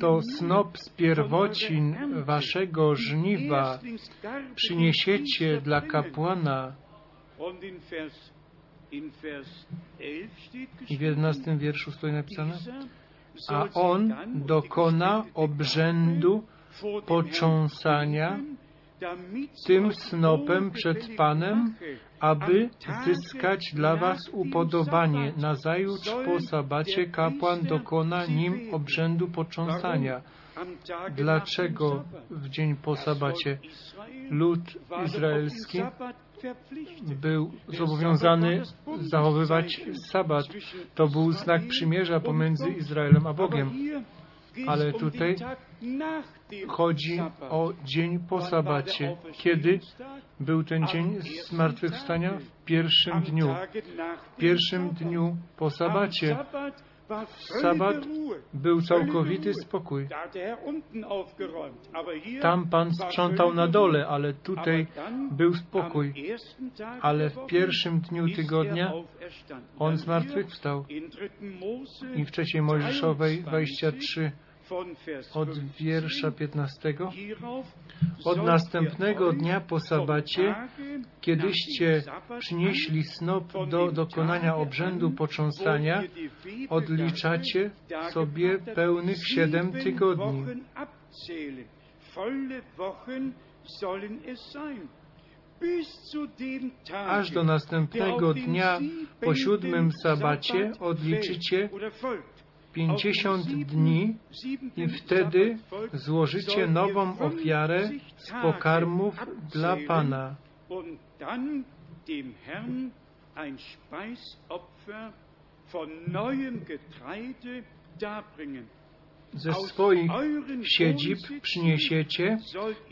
to snop z pierwocin waszego żniwa przyniesiecie dla kapłana. I w jedenastym wierszu stoi napisane, a on dokona obrzędu począsania tym snopem przed Panem, aby zyskać dla Was upodobanie. Nazajutrz po sabacie kapłan dokona nim obrzędu począsania. Dlaczego w dzień po sabacie lud izraelski był zobowiązany zachowywać sabat? To był znak przymierza pomiędzy Izraelem a Bogiem. Ale tutaj chodzi o dzień po sabacie. Kiedy był ten dzień zmartwychwstania? W pierwszym dniu. W pierwszym dniu po sabacie. Sabat był całkowity spokój. Tam Pan sprzątał na dole, ale tutaj był spokój. Ale w pierwszym dniu tygodnia On zmartwychwstał. I w trzeciej Mojżeszowej 23 od wiersza 15. Od następnego dnia po sabacie, kiedyście przynieśli snop do dokonania obrzędu począsania, odliczacie sobie pełnych siedem tygodni. Aż do następnego dnia po siódmym sabacie odliczycie pięćdziesiąt dni i wtedy złożycie nową ofiarę z pokarmów dla Pana. Ze swoich siedzib przyniesiecie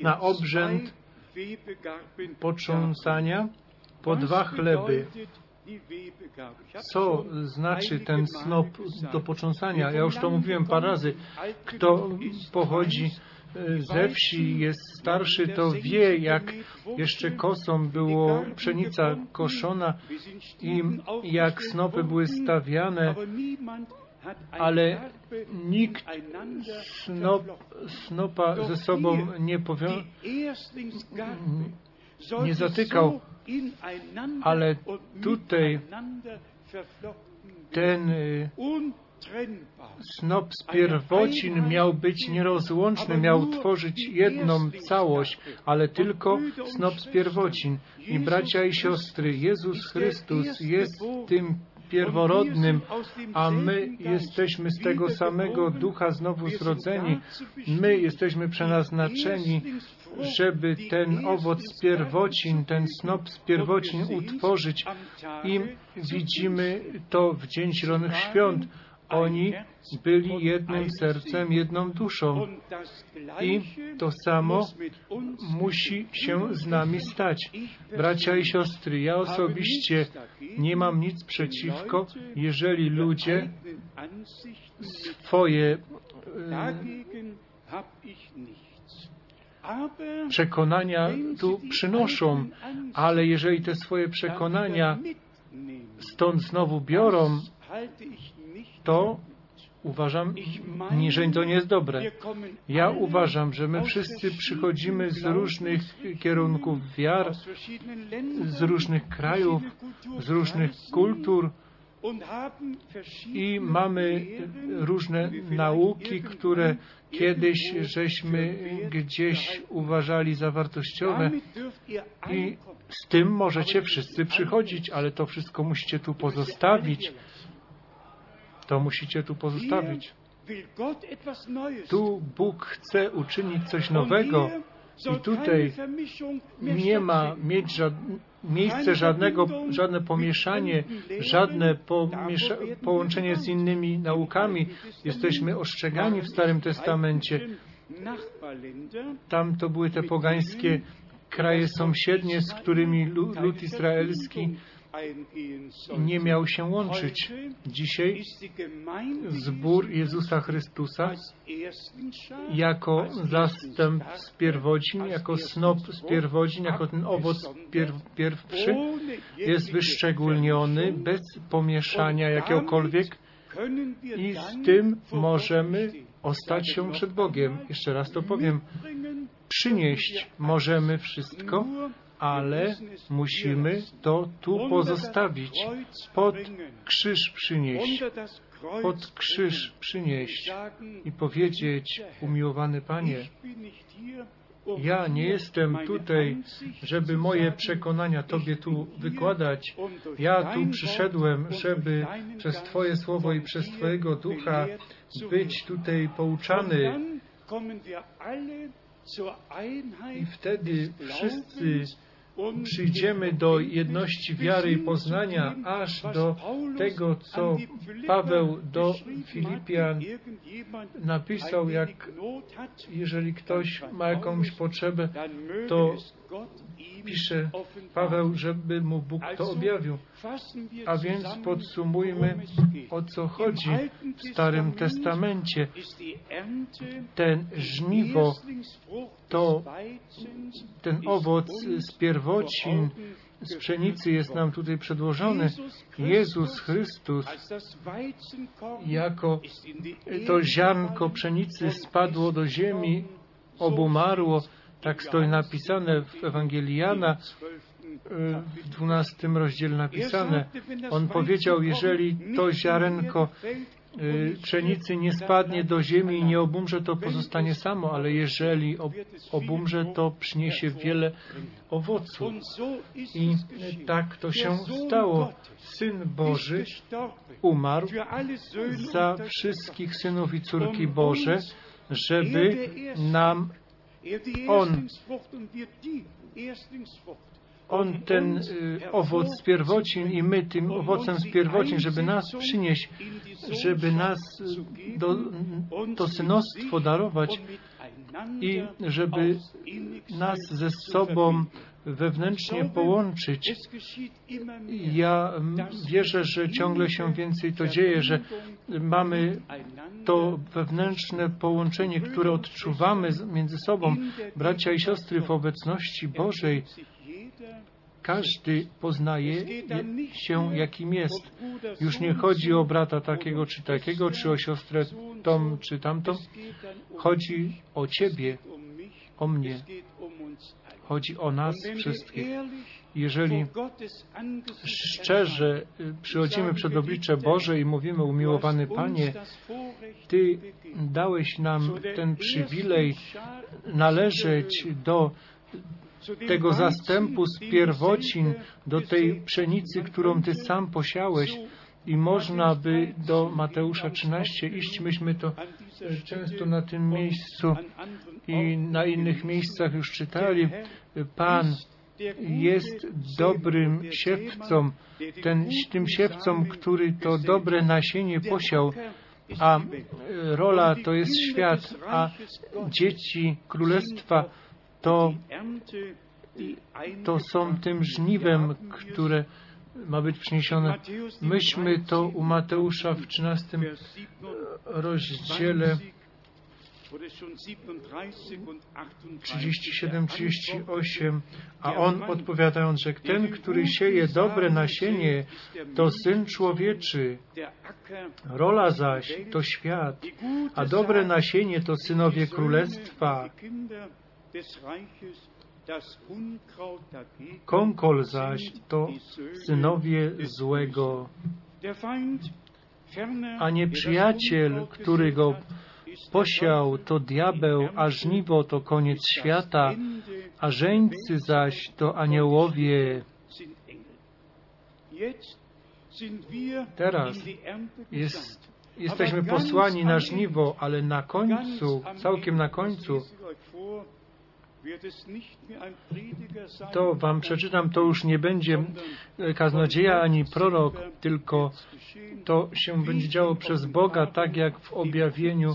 na obrzęd począsania po dwa chleby co znaczy ten snop do począsania. Ja już to mówiłem parę razy. Kto pochodzi ze wsi, jest starszy, to wie, jak jeszcze kosą było pszenica koszona i jak snopy były stawiane, ale nikt snop, snopa ze sobą nie powią, nie zatykał ale tutaj ten y, snop z pierwocin miał być nierozłączny, miał tworzyć jedną całość, ale tylko snop z pierwocin. I bracia i siostry, Jezus Chrystus jest tym pierworodnym, a my jesteśmy z tego samego ducha znowu zrodzeni. My jesteśmy przeznaczeni żeby ten owoc z pierwocin, ten snop z pierwocin utworzyć. I widzimy to w Dzień Zielonych Świąt. Oni byli jednym sercem, jedną duszą. I to samo musi się z nami stać. Bracia i siostry, ja osobiście nie mam nic przeciwko, jeżeli ludzie swoje e, przekonania tu przynoszą, ale jeżeli te swoje przekonania stąd znowu biorą, to uważam, że to nie jest dobre. Ja uważam, że my wszyscy przychodzimy z różnych kierunków wiar, z różnych krajów, z różnych kultur i mamy różne nauki, które kiedyś żeśmy gdzieś uważali za wartościowe i z tym możecie wszyscy przychodzić, ale to wszystko musicie tu pozostawić. To musicie tu pozostawić. Tu Bóg chce uczynić coś nowego i tutaj nie ma mieć miejsce żadnego, żadne pomieszanie, żadne pomiesza... połączenie z innymi naukami. Jesteśmy ostrzegani w Starym Testamencie. Tam to były te pogańskie kraje sąsiednie, z którymi lud izraelski nie miał się łączyć. Dzisiaj zbór Jezusa Chrystusa jako zastęp z pierwocin, jako snop z pierwocin, jako ten owoc pier pierwszy jest wyszczególniony bez pomieszania jakiegokolwiek i z tym możemy ostać się przed Bogiem. Jeszcze raz to powiem. Przynieść możemy wszystko, ale musimy to tu pozostawić, pod krzyż przynieść, pod krzyż przynieść i powiedzieć, umiłowany Panie, ja nie jestem tutaj, żeby moje przekonania Tobie tu wykładać. Ja tu przyszedłem, żeby przez Twoje słowo i przez Twojego ducha być tutaj pouczany. I wtedy wszyscy przyjdziemy do jedności wiary i poznania, aż do tego, co Paweł do Filipian napisał, jak jeżeli ktoś ma jakąś potrzebę, to pisze Paweł, żeby mu Bóg to objawił. A więc podsumujmy, o co chodzi w Starym Testamencie. Ten żniwo to ten owoc z pierwocin, z pszenicy jest nam tutaj przedłożony. Jezus Chrystus jako to ziarnko pszenicy spadło do ziemi, obumarło, tak stoi napisane w Ewangelii Jana, w dwunastym rozdziale napisane. On powiedział, jeżeli to ziarenko pszenicy nie spadnie do ziemi i nie obumrze, to pozostanie samo, ale jeżeli obumrze, to przyniesie wiele owoców. I tak to się stało. Syn Boży umarł za wszystkich synów i córki Boże, żeby nam on, on ten y, owoc z pierwocin i my tym owocem z pierwocin, żeby nas przynieść, żeby nas y, do, to synostwo darować i żeby nas ze sobą wewnętrznie połączyć. Ja wierzę, że ciągle się więcej to dzieje, że mamy to wewnętrzne połączenie, które odczuwamy między sobą, bracia i siostry, w obecności Bożej. Każdy poznaje się, jakim jest. Już nie chodzi o brata takiego czy takiego, czy o siostrę tą czy tamtą. Chodzi o Ciebie, o mnie. Chodzi o nas wszystkich. Jeżeli szczerze y, przychodzimy przed oblicze Boże i mówimy, umiłowany Panie, Ty dałeś nam ten przywilej należeć do tego zastępu z pierwocin, do tej pszenicy, którą Ty sam posiałeś, I można by do Mateusza 13 iść. Myśmy to e, często na tym miejscu i na innych miejscach już czytali. Pan jest dobrym siewcą, ten, tym siewcą, który to dobre nasienie posiał, a e, rola to jest świat, a dzieci królestwa to, to są tym żniwem, które ma być przyniesione. Myśmy to u Mateusza w 13 rozdziale 37-38, a on odpowiadając, że ten, który sieje dobre nasienie, to Syn Człowieczy, rola zaś to świat, a dobre nasienie to synowie Królestwa, konkol zaś to synowie złego, a nieprzyjaciel, który go posiał, to diabeł, a żniwo to koniec świata, a żeńcy zaś to aniołowie. Teraz jest, jesteśmy posłani na żniwo, ale na końcu, całkiem na końcu, to Wam przeczytam, to już nie będzie kaznodzieja ani prorok, tylko to się będzie działo przez Boga, tak jak w objawieniu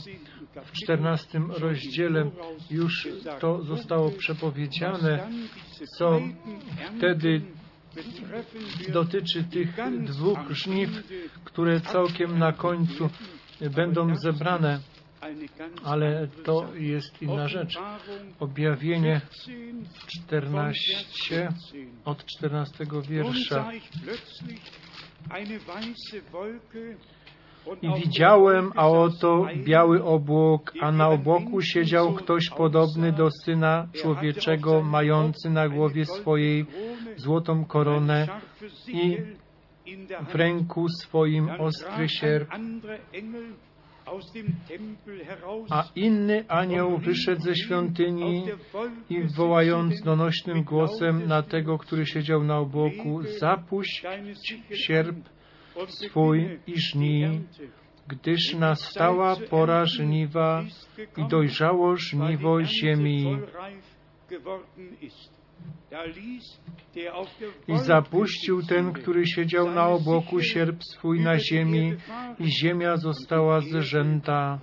w czternastym rozdziale już to zostało przepowiedziane, co wtedy dotyczy tych dwóch żniw, które całkiem na końcu będą zebrane ale to jest inna rzecz. Objawienie 14 od 14 wiersza. I widziałem, a oto biały obłok, a na obłoku siedział ktoś podobny do Syna Człowieczego, mający na głowie swojej złotą koronę i w ręku swoim ostry sierp. A inny anioł wyszedł ze świątyni i wołając donośnym głosem na tego, który siedział na obłoku, zapuść sierp swój i żnij, gdyż nastała pora żniwa i dojrzało żniwo ziemi. I zapuścił ten, który siedział na obłoku sierp swój na ziemi i ziemia została zrzęta.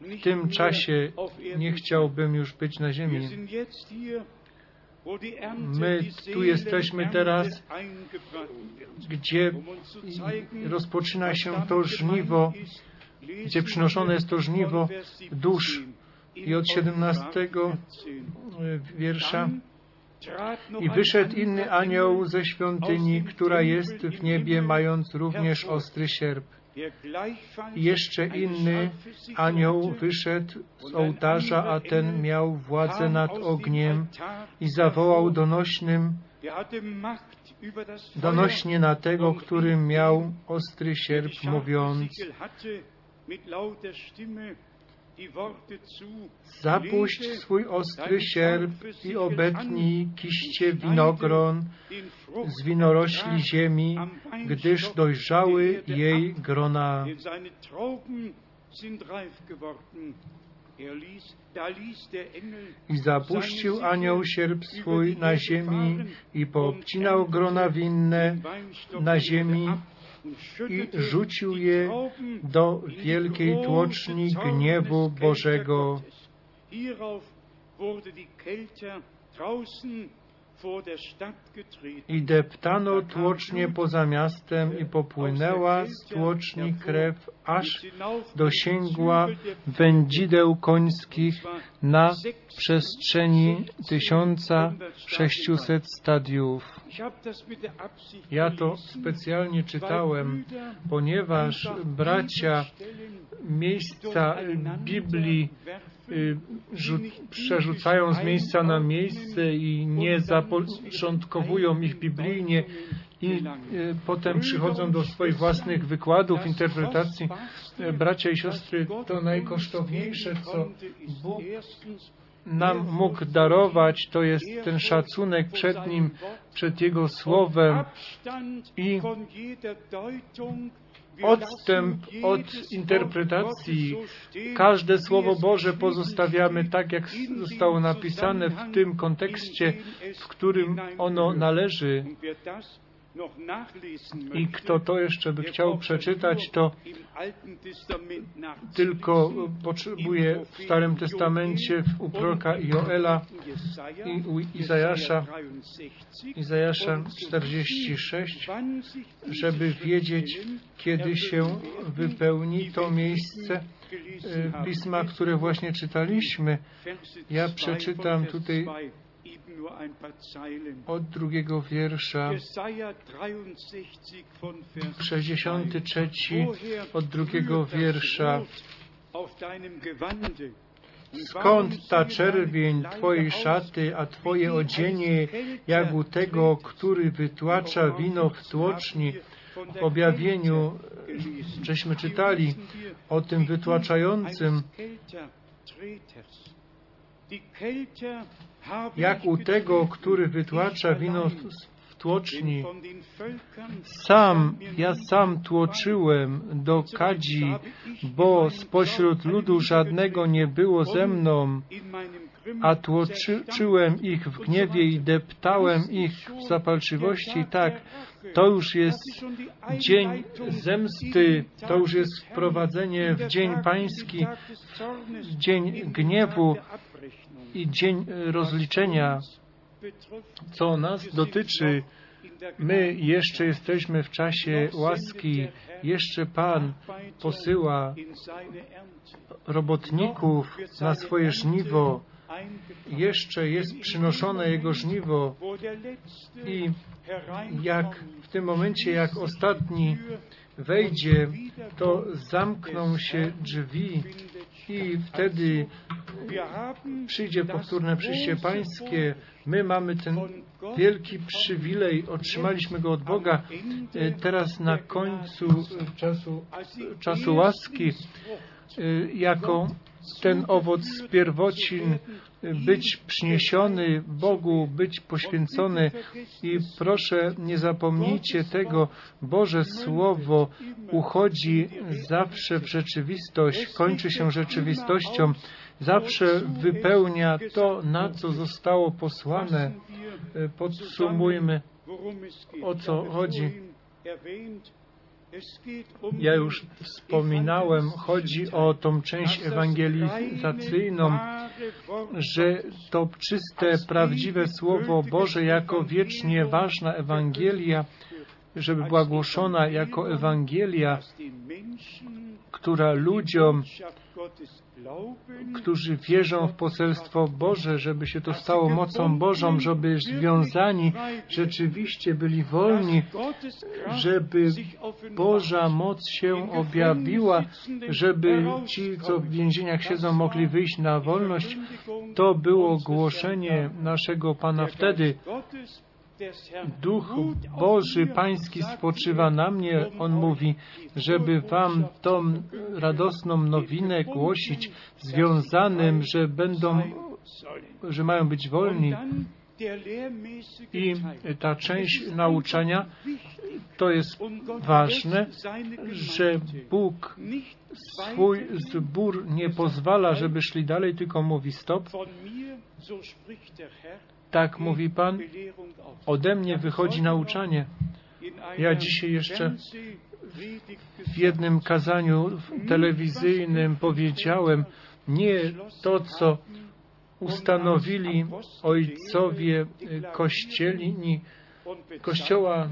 W tym czasie nie chciałbym już być na ziemi. My tu jesteśmy teraz, gdzie rozpoczyna się to żniwo, gdzie przynoszone jest to żniwo dusz i od 17 wiersza i wyszedł inny anioł ze świątyni, która jest w niebie, mając również ostry sierp. I jeszcze inny anioł wyszedł z ołtarza, a ten miał władzę nad ogniem i zawołał donośnym, donośnie na tego, który miał ostry sierp, mówiąc, Zapuść swój ostry sierp i obetnij kiście winogron z winorośli ziemi, gdyż dojrzały jej grona. I zapuścił anioł sierp swój na ziemi i poobcinał grona winne na ziemi i rzucił je do wielkiej tłoczni gniewu Bożego. I deptano tłocznie poza miastem i popłynęła z tłoczni krew, aż dosięgła wędzideł końskich na przestrzeni 1600 stadiów. Ja to specjalnie czytałem, ponieważ bracia miejsca Biblii przerzucają z miejsca na miejsce i nie zapoczątkowują ich biblijnie i y, potem przychodzą do swoich własnych wykładów, interpretacji. Bracia i siostry, to najkosztowniejsze, co Bóg nam mógł darować, to jest ten szacunek przed Nim, przed Jego Słowem i odstęp od interpretacji. Każde Słowo Boże pozostawiamy tak, jak zostało napisane w tym kontekście, w którym ono należy. I kto to jeszcze by chciał przeczytać, to tylko potrzebuje w Starym Testamencie u proroka Joela i u Izajasza, Izajasza 46, żeby wiedzieć, kiedy się wypełni to miejsce e, pisma, które właśnie czytaliśmy. Ja przeczytam tutaj od drugiego wiersza, 63 od drugiego wiersza. Skąd ta czerwień Twojej szaty, a Twoje odzienie, jak u tego, który wytłacza wino w tłoczni? W objawieniu, żeśmy czytali o tym wytłaczającym, jak u tego, który wytłacza wino w tłoczni. Sam, ja sam tłoczyłem do kadzi, bo spośród ludu żadnego nie było ze mną, a tłoczyłem ich w gniewie i deptałem ich w zapalczywości. Tak, to już jest dzień zemsty, to już jest wprowadzenie w dzień pański, w dzień gniewu i dzień rozliczenia. Co nas dotyczy, my jeszcze jesteśmy w czasie łaski, jeszcze Pan posyła robotników na swoje żniwo, jeszcze jest przynoszone Jego żniwo. I jak w tym momencie, jak ostatni wejdzie, to zamkną się drzwi i wtedy przyjdzie powtórne przyjście Pańskie. My mamy ten wielki przywilej, otrzymaliśmy go od Boga. Teraz na końcu czasu, czasu łaski, jako ten owoc pierwocin być przyniesiony Bogu, być poświęcony i proszę nie zapomnijcie tego, Boże Słowo uchodzi zawsze w rzeczywistość, kończy się rzeczywistością, zawsze wypełnia to, na co zostało posłane. Podsumujmy, o co chodzi. Ja już wspominałem, chodzi o tą część ewangelizacyjną, że to czyste, prawdziwe Słowo Boże jako wiecznie ważna Ewangelia, żeby była głoszona jako Ewangelia, która ludziom, którzy wierzą w poselstwo Boże, żeby się to stało mocą Bożą, żeby związani rzeczywiście byli wolni, żeby Boża moc się objawiła, żeby ci, co w więzieniach siedzą, mogli wyjść na wolność. To było głoszenie naszego Pana wtedy. Duch Boży Pański spoczywa na mnie. On mówi, żeby Wam tą radosną nowinę głosić związanym, że będą, że mają być wolni. I ta część nauczania to jest ważne, że Bóg swój zbór nie pozwala, żeby szli dalej, tylko mówi stop. Tak mówi Pan, ode mnie wychodzi nauczanie. Ja dzisiaj jeszcze w jednym kazaniu telewizyjnym powiedziałem, nie to, co ustanowili ojcowie kościelni, kościoła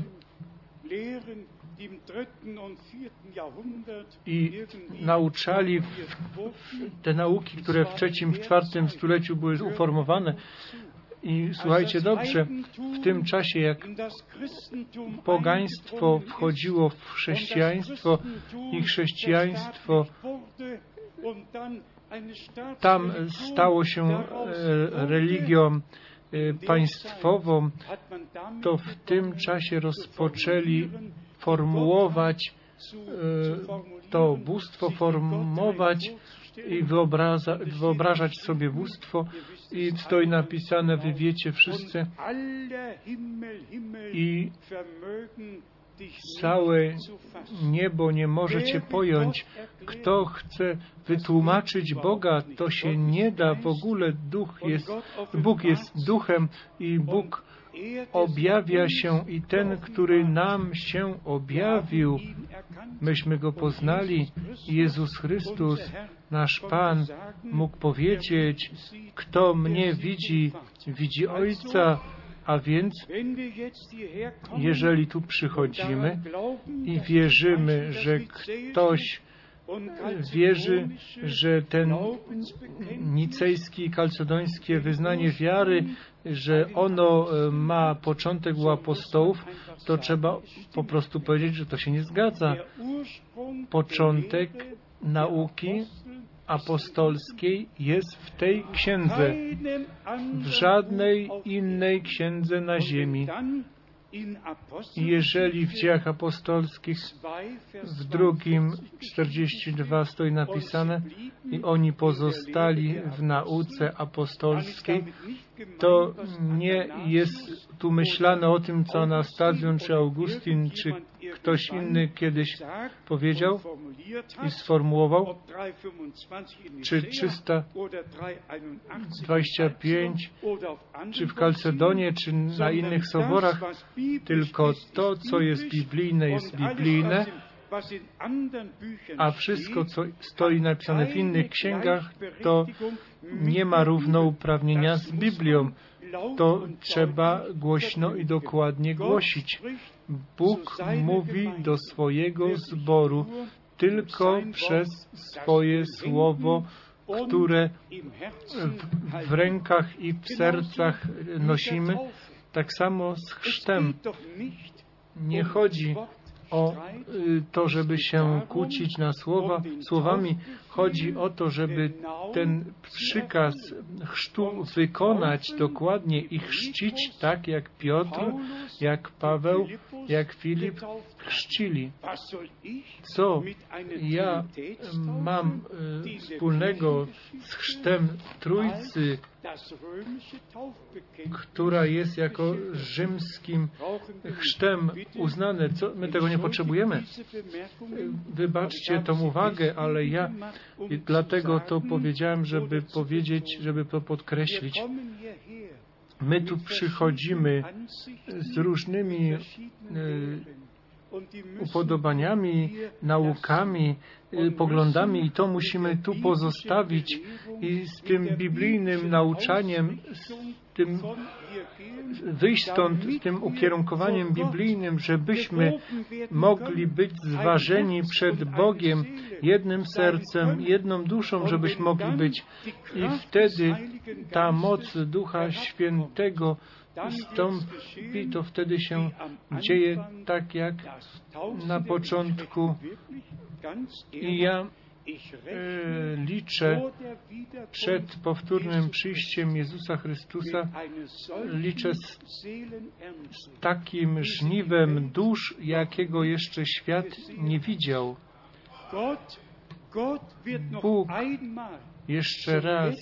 i nauczali w, w te nauki, które w trzecim, w czwartym stuleciu były uformowane. I słuchajcie dobrze, w tym czasie, jak pogaństwo wchodziło w chrześcijaństwo i chrześcijaństwo tam stało się e, religią e, państwową, to w tym czasie rozpoczęli formułować e, to bóstwo, formować i wyobrażać sobie bóstwo i stoi napisane, wy wiecie wszyscy i całe niebo nie może Cię pojąć. Kto chce wytłumaczyć Boga, to się nie da w ogóle. Duch jest, Bóg jest duchem i Bóg objawia się i ten, który nam się objawił, myśmy go poznali. Jezus Chrystus, nasz Pan, mógł powiedzieć, kto mnie widzi, widzi Ojca, a więc, jeżeli tu przychodzimy i wierzymy, że ktoś wierzy, że ten nicejski, kalcedońskie wyznanie wiary, że ono e, ma początek u apostołów, to trzeba po prostu powiedzieć, że to się nie zgadza. Początek nauki apostolskiej jest w tej księdze, w żadnej innej księdze na ziemi. Jeżeli w dziejach apostolskich w drugim 42 stoi napisane i oni pozostali w nauce apostolskiej, to nie jest tu myślane o tym, co Anastazjon, czy Augustin, czy ktoś inny kiedyś powiedział i sformułował, czy 325, czy w Kalcedonie, czy na innych soborach, tylko to, co jest biblijne, jest biblijne, a wszystko, co stoi napisane w innych księgach, to nie ma równouprawnienia z Biblią. To trzeba głośno i dokładnie głosić. Bóg mówi do swojego zboru tylko przez swoje słowo, które w, w rękach i w sercach nosimy, tak samo z chrztem. Nie chodzi o y, to, żeby się kłócić na słowa, słowami. Chodzi o to, żeby ten przykaz chrztu wykonać dokładnie i chrzcić tak, jak Piotr, jak Paweł, jak Filip chrzcili. Co ja mam y, wspólnego z chrztem Trójcy, która jest jako rzymskim chrztem uznane. Co, my tego nie potrzebujemy. Wybaczcie tą uwagę, ale ja dlatego to powiedziałem, żeby powiedzieć, żeby to podkreślić. My tu przychodzimy z różnymi y, upodobaniami, naukami, y, poglądami i to musimy tu pozostawić i z tym biblijnym nauczaniem, z tym wyjść stąd z tym ukierunkowaniem biblijnym, żebyśmy mogli być zważeni przed Bogiem jednym sercem, jedną duszą, żebyśmy mogli być. I wtedy ta moc Ducha Świętego stąpi, to wtedy się dzieje tak jak na początku. I ja liczę przed powtórnym przyjściem Jezusa Chrystusa, liczę z, z takim żniwem dusz, jakiego jeszcze świat nie widział. Bóg jeszcze raz,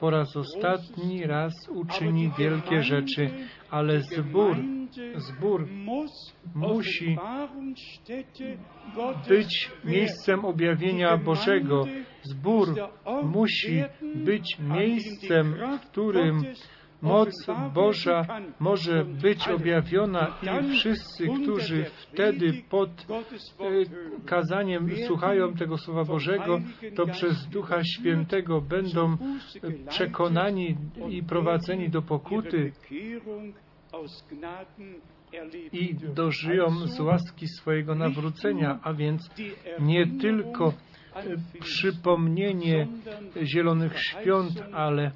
po raz ostatni raz uczyni wielkie rzeczy, ale zbór, zbór musi być miejscem objawienia Bożego. Zbór musi być miejscem, w którym moc Boża może być objawiona i wszyscy, którzy wtedy pod e, kazaniem słuchają tego Słowa Bożego, to przez Ducha Świętego będą przekonani i prowadzeni do pokuty i dożyją z łaski swojego nawrócenia, a więc nie tylko przypomnienie Zielonych Świąt, ale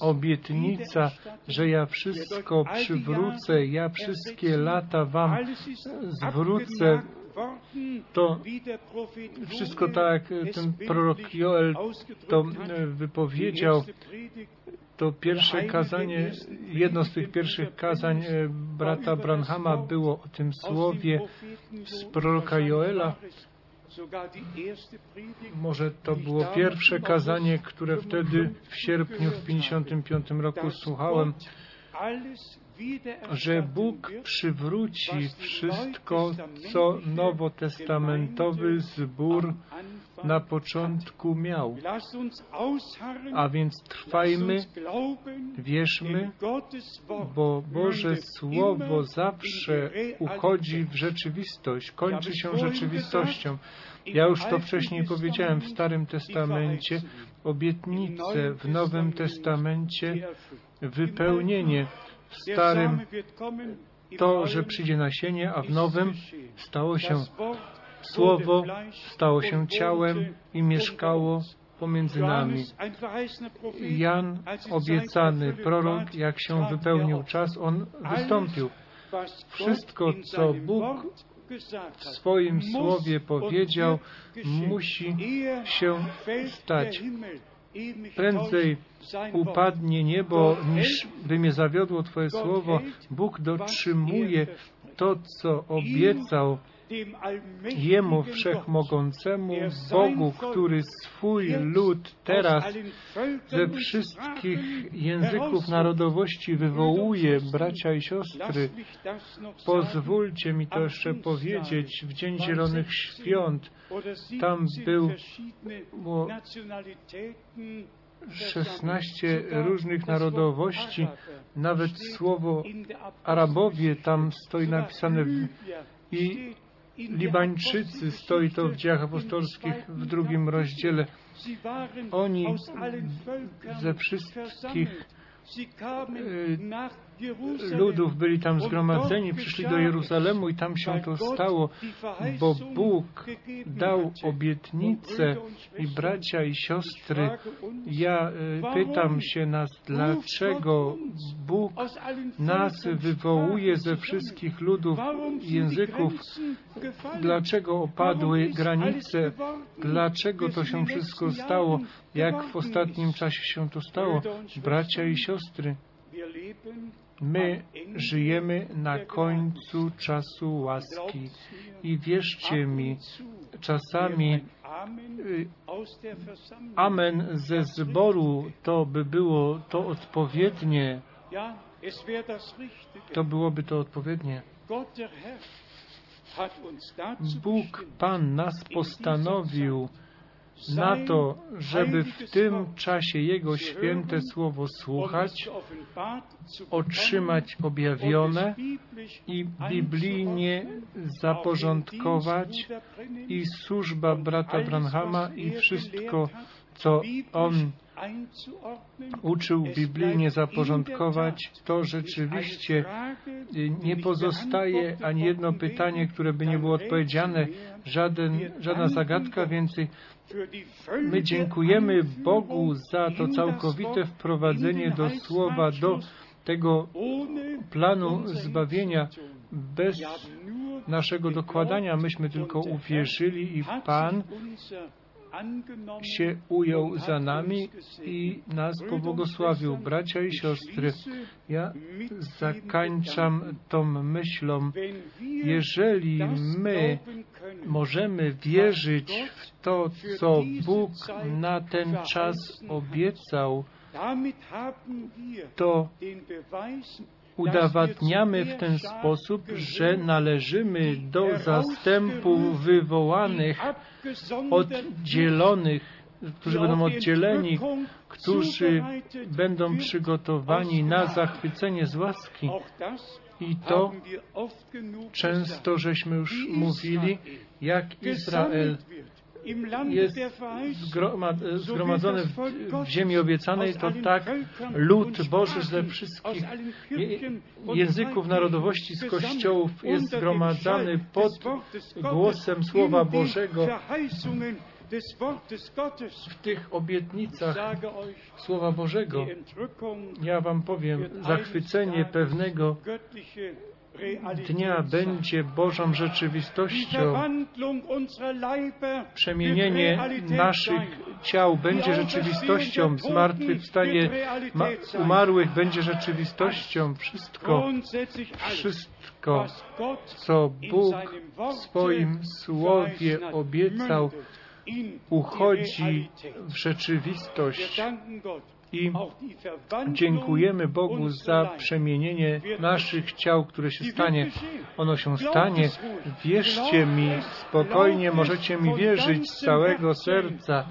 obietnica, że ja wszystko przywrócę, ja wszystkie lata Wam zwrócę. To wszystko tak, ten prorok Joel to wypowiedział, to pierwsze kazanie, jedno z tych pierwszych kazań brata Branhama było o tym słowie z proroka Joela, Może to było pierwsze kazanie, które wtedy w sierpniu w 55 roku słuchałem, że Bóg przywróci wszystko, co nowotestamentowy zbór na początku miał. A więc trwajmy, wierzmy, bo Boże Słowo zawsze uchodzi w rzeczywistość, kończy się rzeczywistością. Ja już to wcześniej powiedziałem w Starym Testamencie, obietnice w Nowym Testamencie, wypełnienie w Starym to, że przyjdzie nasienie, a w Nowym stało się Słowo, stało się ciałem i mieszkało pomiędzy nami. Jan, obiecany prorok, jak się wypełnił czas, on wystąpił. Wszystko, co Bóg w swoim słowie powiedział, musi się stać. Prędzej upadnie niebo, niż by mnie zawiodło Twoje słowo. Bóg dotrzymuje to, co obiecał Jemu Wszechmogącemu, Bogu, który swój lud teraz ze wszystkich języków narodowości wywołuje, bracia i siostry. Pozwólcie mi to jeszcze powiedzieć. W Dzień Zielonych Świąt. Tam był było 16 różnych narodowości, nawet słowo Arabowie tam stoi napisane w, i Libańczycy, stoi to w dziejach apostolskich w drugim rozdziale. Oni ze wszystkich ludów byli tam zgromadzeni, przyszli do Jeruzalemu i tam się to stało, bo Bóg dał obietnicę i bracia i siostry, ja pytam się nas, dlaczego Bóg nas wywołuje ze wszystkich ludów języków, dlaczego opadły granice, dlaczego to się wszystko stało, jak w ostatnim czasie się to stało, bracia i siostry. My żyjemy na końcu czasu łaski. I wierzcie mi, czasami amen ze zboru. to by było to odpowiednie. To byłoby to odpowiednie. Bóg Pan nas postanowił na to, żeby w tym czasie Jego święte słowo słuchać, otrzymać objawione i biblijnie zaporządkować i służba brata Branhama i wszystko, co on uczył biblijnie zaporządkować, to rzeczywiście nie pozostaje ani jedno pytanie, które by nie było odpowiedziane, żaden, żadna zagadka więcej. My dziękujemy Bogu za to całkowite wprowadzenie do słowa, do tego planu zbawienia. Bez naszego dokładania myśmy tylko uwierzyli i Pan się ujął za nami i nas pobłogosławił. Bracia i siostry, ja zakańczam tą myślą, jeżeli my możemy wierzyć w to, co Bóg na ten czas obiecał, to udowadniamy w ten sposób, że należymy do zastępu wywołanych, oddzielonych, którzy będą oddzieleni, którzy będą przygotowani na zachwycenie z łaski. I to często żeśmy już mówili, jak Izrael jest zgromadzony w ziemi obiecanej, to tak lud Boży ze wszystkich języków narodowości z kościołów jest zgromadzany pod głosem Słowa Bożego w tych obietnicach Słowa Bożego. Ja Wam powiem, zachwycenie pewnego dnia będzie Bożą rzeczywistością. Przemienienie naszych ciał będzie rzeczywistością, zmartwychwstanie ma- umarłych będzie rzeczywistością. Wszystko, wszystko, co Bóg w swoim słowie obiecał, uchodzi w rzeczywistość. I dziękujemy Bogu za przemienienie naszych ciał, które się stanie. Ono się stanie. Wierzcie mi, spokojnie możecie mi wierzyć z całego serca.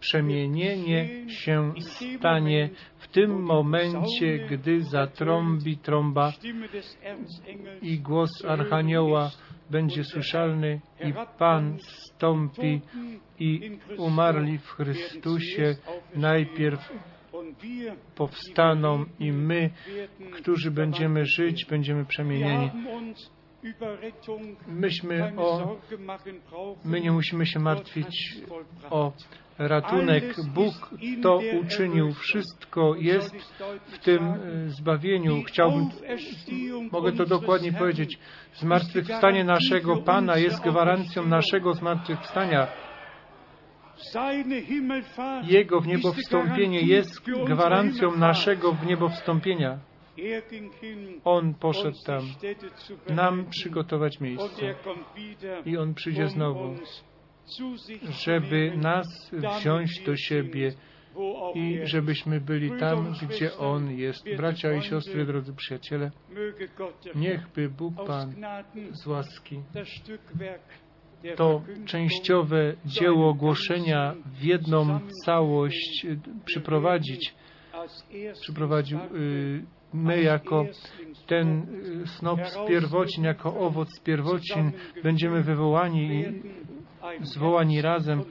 Przemienienie się stanie w tym momencie, gdy zatrąbi trąba i głos Archanioła będzie słyszalny i Pan stąpi i umarli w Chrystusie najpierw powstaną i my, którzy będziemy żyć, będziemy przemienieni. Myśmy o, my nie musimy się martwić o ratunek. Bóg to uczynił. Wszystko jest w tym e, zbawieniu. Chciałbym, mogę to dokładnie powiedzieć, zmartwychwstanie naszego Pana jest gwarancją naszego zmartwychwstania. Jego w niebo wstąpienie jest gwarancją naszego w niebo wstąpienia. On poszedł tam, nam przygotować miejsce. I On przyjdzie znowu, żeby nas wziąć do siebie i żebyśmy byli tam, gdzie On jest. Bracia i siostry, drodzy przyjaciele, niechby Bóg Pan z łaski to częściowe dzieło głoszenia w jedną całość przyprowadzić. Przyprowadził y, my jako ten y, snop z pierwocin, jako owoc z pierwocin będziemy wywołani i zwołani razem,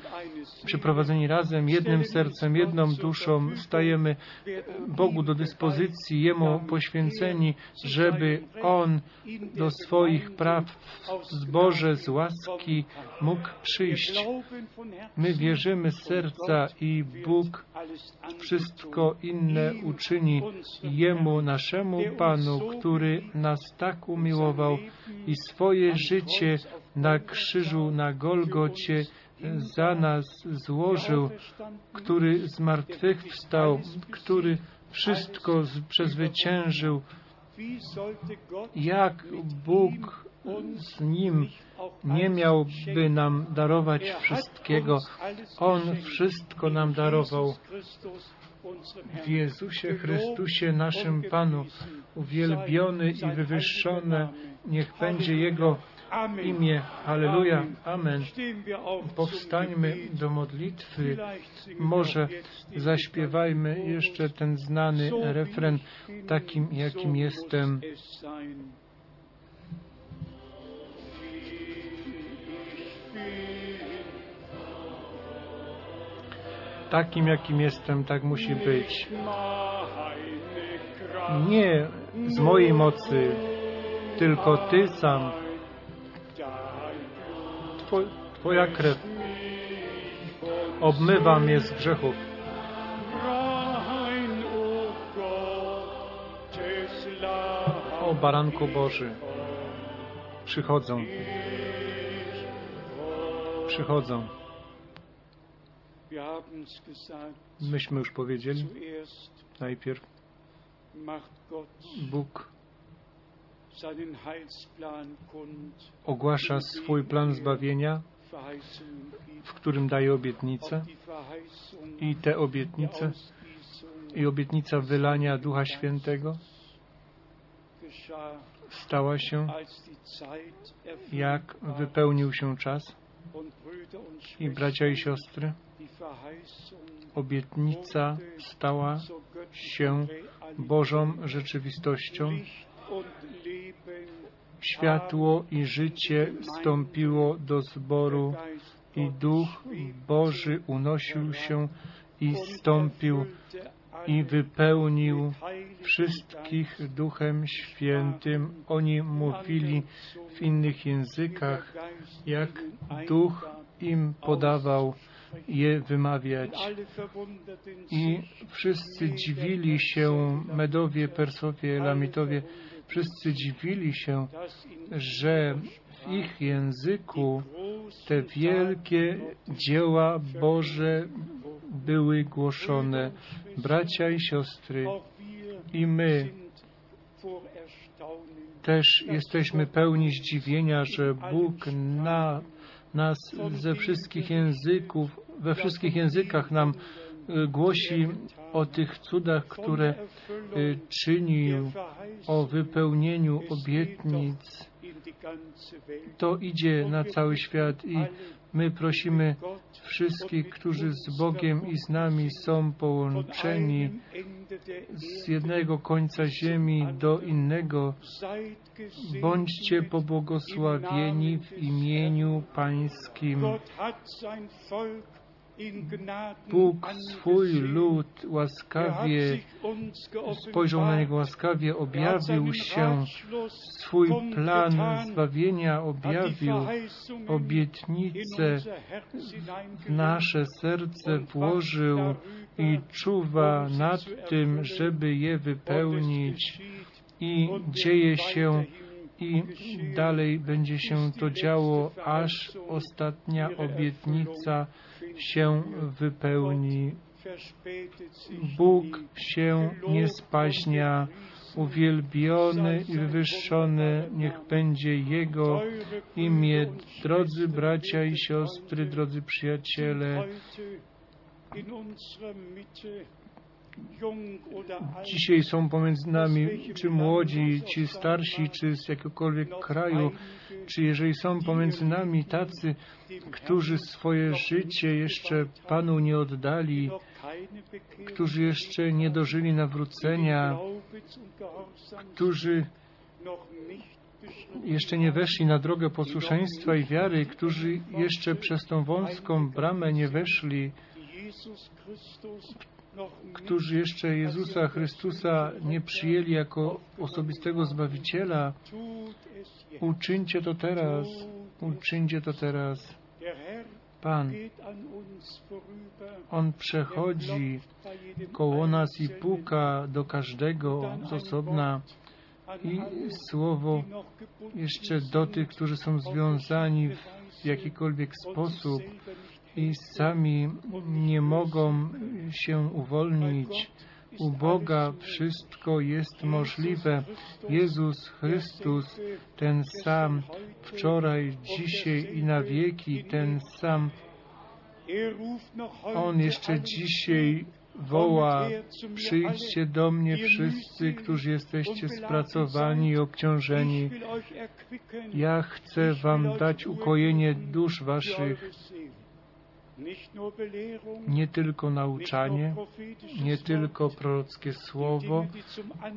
przyprowadzeni razem, jednym sercem, jedną duszą, stajemy Bogu do dyspozycji, Jemu poświęceni, żeby On do swoich praw w zboże z łaski mógł przyjść. My wierzymy z serca i Bóg wszystko inne uczyni Jemu, naszemu Panu, który nas tak umiłował i swoje życie na krzyżu na Golgocie za nas złożył, który zmartwychwstał, który wszystko z- przezwyciężył. Jak Bóg z Nim nie miałby nam darować wszystkiego, On wszystko nam darował. W Jezusie Chrystusie, naszym Panu, uwielbiony i wywyższone, niech będzie Jego imię. Halleluja. Amen. Powstańmy do modlitwy. Może zaśpiewajmy jeszcze ten znany refren, takim jakim jestem. Takim jakim jestem, tak musi być. Nie z mojej mocy, tylko Ty sam. Two, twoja krew obmywa mnie z grzechów. O Baranku Boży, przychodzą, przychodzą. Myśmy już powiedzieli najpierw, Bóg ogłasza swój plan zbawienia, w którym daje obietnice. I te obietnice i obietnica wylania Ducha Świętego stała się, jak wypełnił się czas. I bracia i siostry, obietnica stała się Bożą rzeczywistością. Światło i życie wstąpiło do zboru i Duch Boży unosił się i stąpił i wypełnił wszystkich. Duchem Świętym. Oni mówili w innych językach, jak Duch im podawał. je wymawiać. I wszyscy dziwili się, Medowie, Persowie, Lamitowie, wszyscy dziwili się, że w ich języku te wielkie dzieła Boże były głoszone. Bracia i siostry, i my też jesteśmy pełni zdziwienia, że Bóg na nas ze wszystkich języków, we wszystkich językach nam głosi o tych cudach, które y, czynił, o wypełnieniu obietnic. To idzie na cały świat i my prosimy wszystkich, którzy z Bogiem i z nami są połączeni z jednego końca ziemi do innego. Bądźcie pobłogosławieni w imieniu Pańskim. Bóg swój lud łaskawie spojrzał na niego łaskawie, objawił się, swój plan zbawienia objawił, obietnice w nasze serce włożył i czuwa nad tym, żeby je wypełnić. I dzieje się i dalej będzie się to działo, aż ostatnia obietnica się wypełni. Bóg się nie spaźnia, uwielbiony i wywyższony niech będzie Jego imię. Drodzy bracia i siostry, drodzy przyjaciele, dzisiaj są pomiędzy nami czy młodzi, czy starsi, czy z jakiegokolwiek kraju, czy jeżeli są pomiędzy nami tacy, którzy swoje życie jeszcze Panu nie oddali, którzy jeszcze nie dożyli nawrócenia, którzy jeszcze nie weszli na drogę posłuszeństwa i wiary, którzy jeszcze przez tą wąską bramę nie weszli, którzy jeszcze Jezusa Chrystusa nie przyjęli jako osobistego Zbawiciela, uczyńcie to teraz, uczyńcie to teraz. Pan, On przechodzi koło nas i puka do każdego z osobna i słowo jeszcze do tych, którzy są związani w jakikolwiek sposób i sami nie mogą się uwolnić. U Boga wszystko jest możliwe. Jezus Chrystus, ten sam, wczoraj, dzisiaj i na wieki, ten sam. On jeszcze dzisiaj woła, przyjdźcie do mnie wszyscy, którzy jesteście spracowani i obciążeni. Ja chcę wam dać ukojenie dusz waszych. Nie tylko nauczanie, nie tylko prorockie słowo,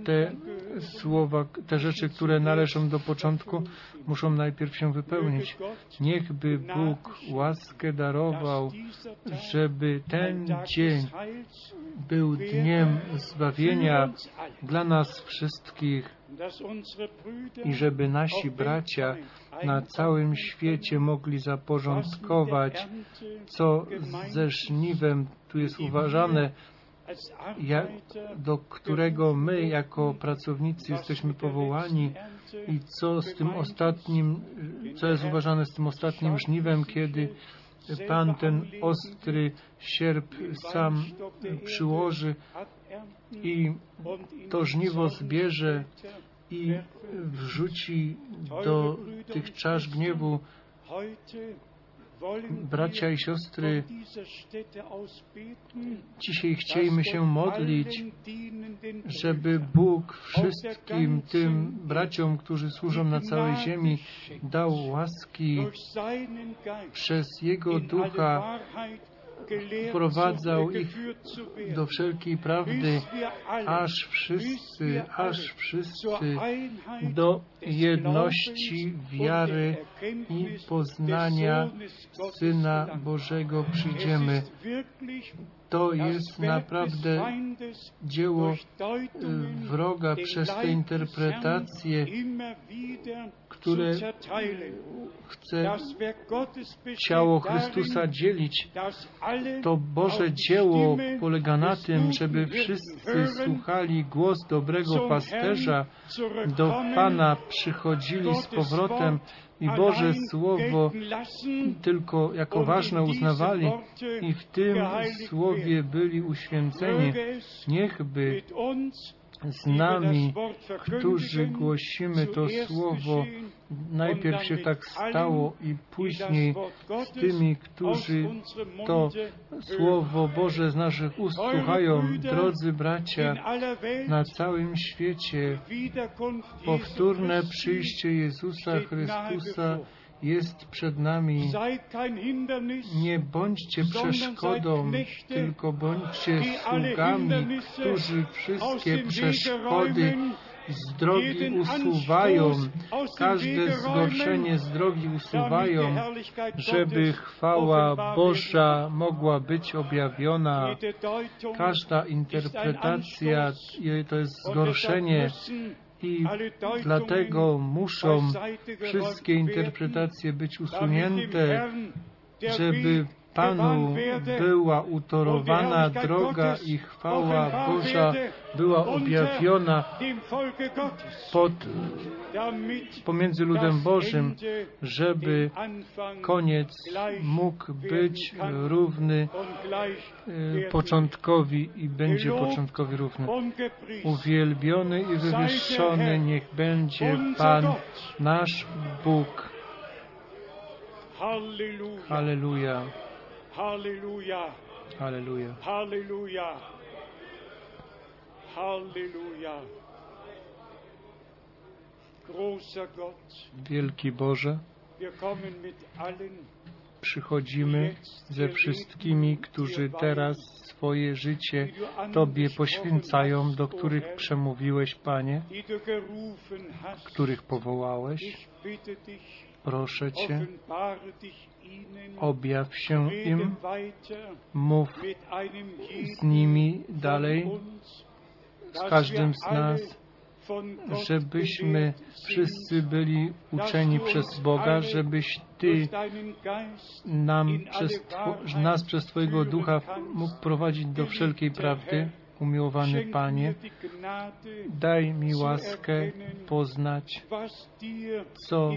te słowa, te rzeczy, które należą do początku, muszą najpierw się wypełnić. Niechby Bóg łaskę darował, żeby ten dzień był dniem zbawienia dla nas wszystkich i żeby nasi bracia na całym świecie mogli zaporządkować, co ze żniwem tu jest uważane, jak, do którego my jako pracownicy jesteśmy powołani i co z tym ostatnim, co jest uważane z tym ostatnim żniwem, kiedy Pan ten ostry sierp sam przyłoży i to żniwo zbierze i wrzuci do tych czasz gniewu. Bracia i siostry, dzisiaj chcielibyśmy się modlić, żeby Bóg wszystkim tym braciom, którzy służą na całej ziemi, dał łaski przez Jego Ducha wprowadzał ich do wszelkiej prawdy, aż wszyscy, aż wszyscy do jedności wiary i poznania Syna Bożego przyjdziemy. To jest naprawdę dzieło y, wroga przez te interpretacje, które chce ciało Chrystusa dzielić. To Boże dzieło polega na tym, żeby wszyscy słuchali głos dobrego pasterza, do Pana przychodzili z powrotem i Boże Słowo tylko jako ważne uznawali i w tym Słowie byli uświęceni. Niechby z nami, którzy głosimy to Słowo, najpierw się tak stało i później z tymi, którzy to Słowo Boże z naszych ust słuchają. Drodzy bracia, na całym świecie powtórne przyjście Jezusa Chrystusa jest przed nami. Nie bądźcie przeszkodą, tylko bądźcie sługami, którzy wszystkie przeszkody z drogi usuwają, każde zgorszenie z drogi usuwają, żeby chwała Boża mogła być objawiona. Każda interpretacja to jest zgorszenie i dlatego muszą wszystkie interpretacje być usunięte, żeby Panu była utorowana droga i chwała Boża była objawiona pod, pomiędzy ludem Bożym, żeby koniec mógł być równy e, początkowi i będzie początkowi równy. Uwielbiony i wywyższony niech będzie Pan, nasz Bóg. Halleluja. Halleluja. Halleluja. Halleluja. Halleluja. Großer Gott, Wielki Boże, przychodzimy ze wszystkimi, którzy teraz swoje życie Tobie poświęcają, do których przemówiłeś, Panie, których powołałeś. Proszę Cię, objaw się im, mów z nimi dalej, z każdym z nas, żebyśmy wszyscy byli uczeni przez Boga, żebyś Ty nam przez, nas przez Twojego Ducha mógł prowadzić do wszelkiej prawdy. Umiłowany Panie, daj mi łaskę poznać, co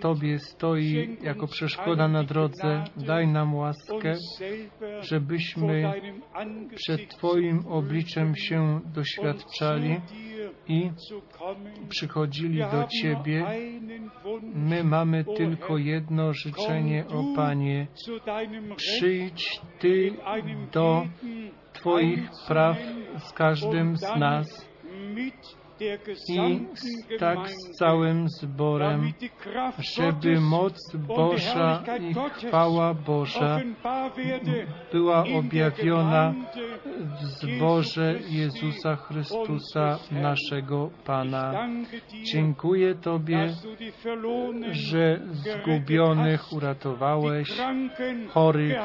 Tobie stoi jako przeszkoda na drodze. Daj nam łaskę, żebyśmy przed Twoim obliczem się doświadczali i przychodzili do Ciebie. My mamy tylko jedno życzenie, o Panie. Przyjdź Ty do Twoich praw z każdym z nas i tak z całym zborem, żeby moc Boża i chwała Boża była objawiona w zborze Jezusa Chrystusa, naszego Pana. Dziękuję Tobie, że zgubionych uratowałeś, chorych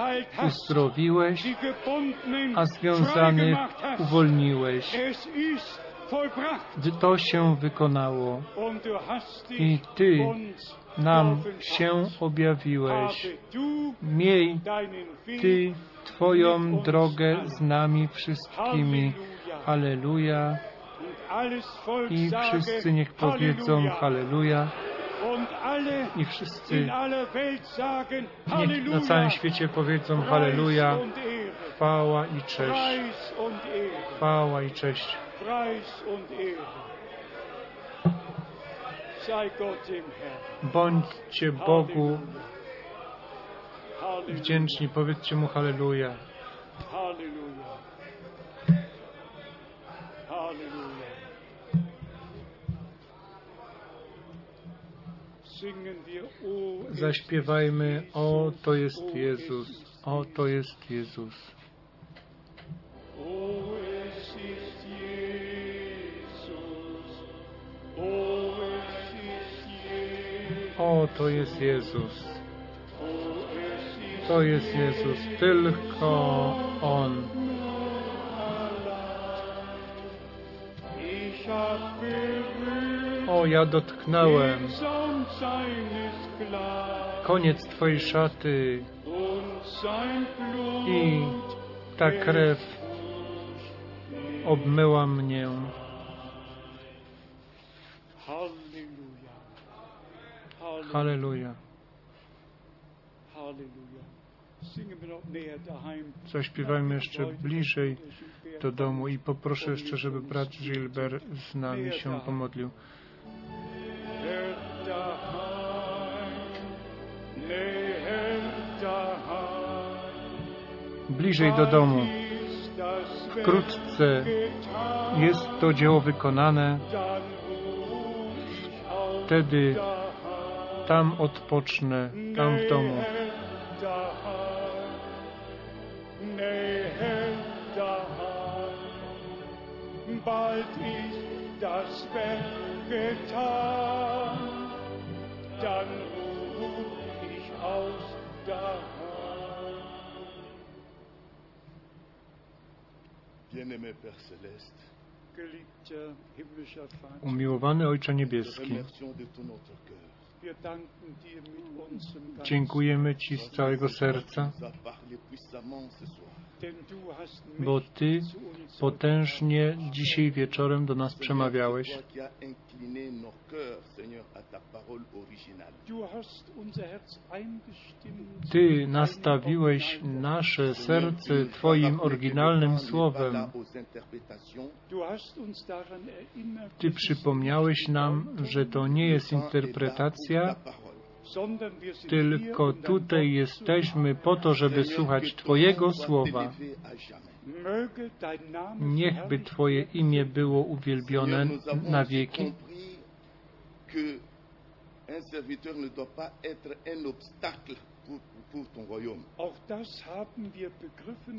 uzdrowiłeś, a związanych uwolniłeś. To się wykonało i Ty nam się objawiłeś. Miej Ty Twoją drogę z nami wszystkimi. Halleluja. I wszyscy niech powiedzą Halleluja. I wszyscy niech na całym świecie powiedzą Halleluja. Chwała i cześć. Chwała i cześć. Preis und Ehre. Sei Gott dem Herrn. Bądźcie Bogu wdzięczni. Powiedzcie Mu Halleluja. Halleluja. Halleluja. Zaśpiewajmy, o to jest Jezus, o to jest Jezus. O o to jest Jezus, To jest Jezus, tylko On. O, ja dotknąłem koniec Twojej szaty i ta krew obmyła mnie. Halleluja. Halleluja. Zaśpiewajmy jeszcze bliżej do domu i poproszę jeszcze, żeby brat Gilbert z nami się pomodlił. Bliżej do domu. Wkrótce jest to dzieło wykonane, wtedy. Tam odpocznę, tam w domu. Bald ist das Werk getan, dann ruh ich aus daheim. Bien-aimé Père Céleste, Geliebter himmlischer Vater, Umiłowany Ojcze Niebieski, dziękujemy Ci z całego serca, Bo Ty potężnie dzisiaj wieczorem do nas przemawiałeś. Ty nastawiłeś nasze serce Twoim oryginalnym słowem. Ty przypomniałeś nam, że to nie jest interpretacja, tylko tutaj jesteśmy po to, żeby słuchać Twojego słowa. Niechby Twoje imię było uwielbione na wieki.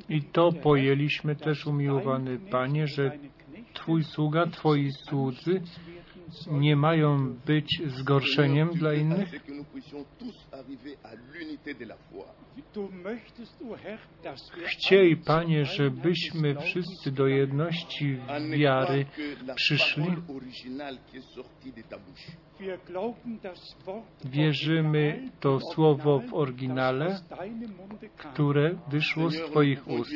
I to pojęliśmy też, umiłowany Panie, że Twój sługa, Twoi słudzy. Nie mają być zgorszeniem dla innych, Chciej, Panie, żebyśmy wszyscy do jedności wiary przyszli. Wierzymy to słowo w oryginale, które wyszło z Twoich ust.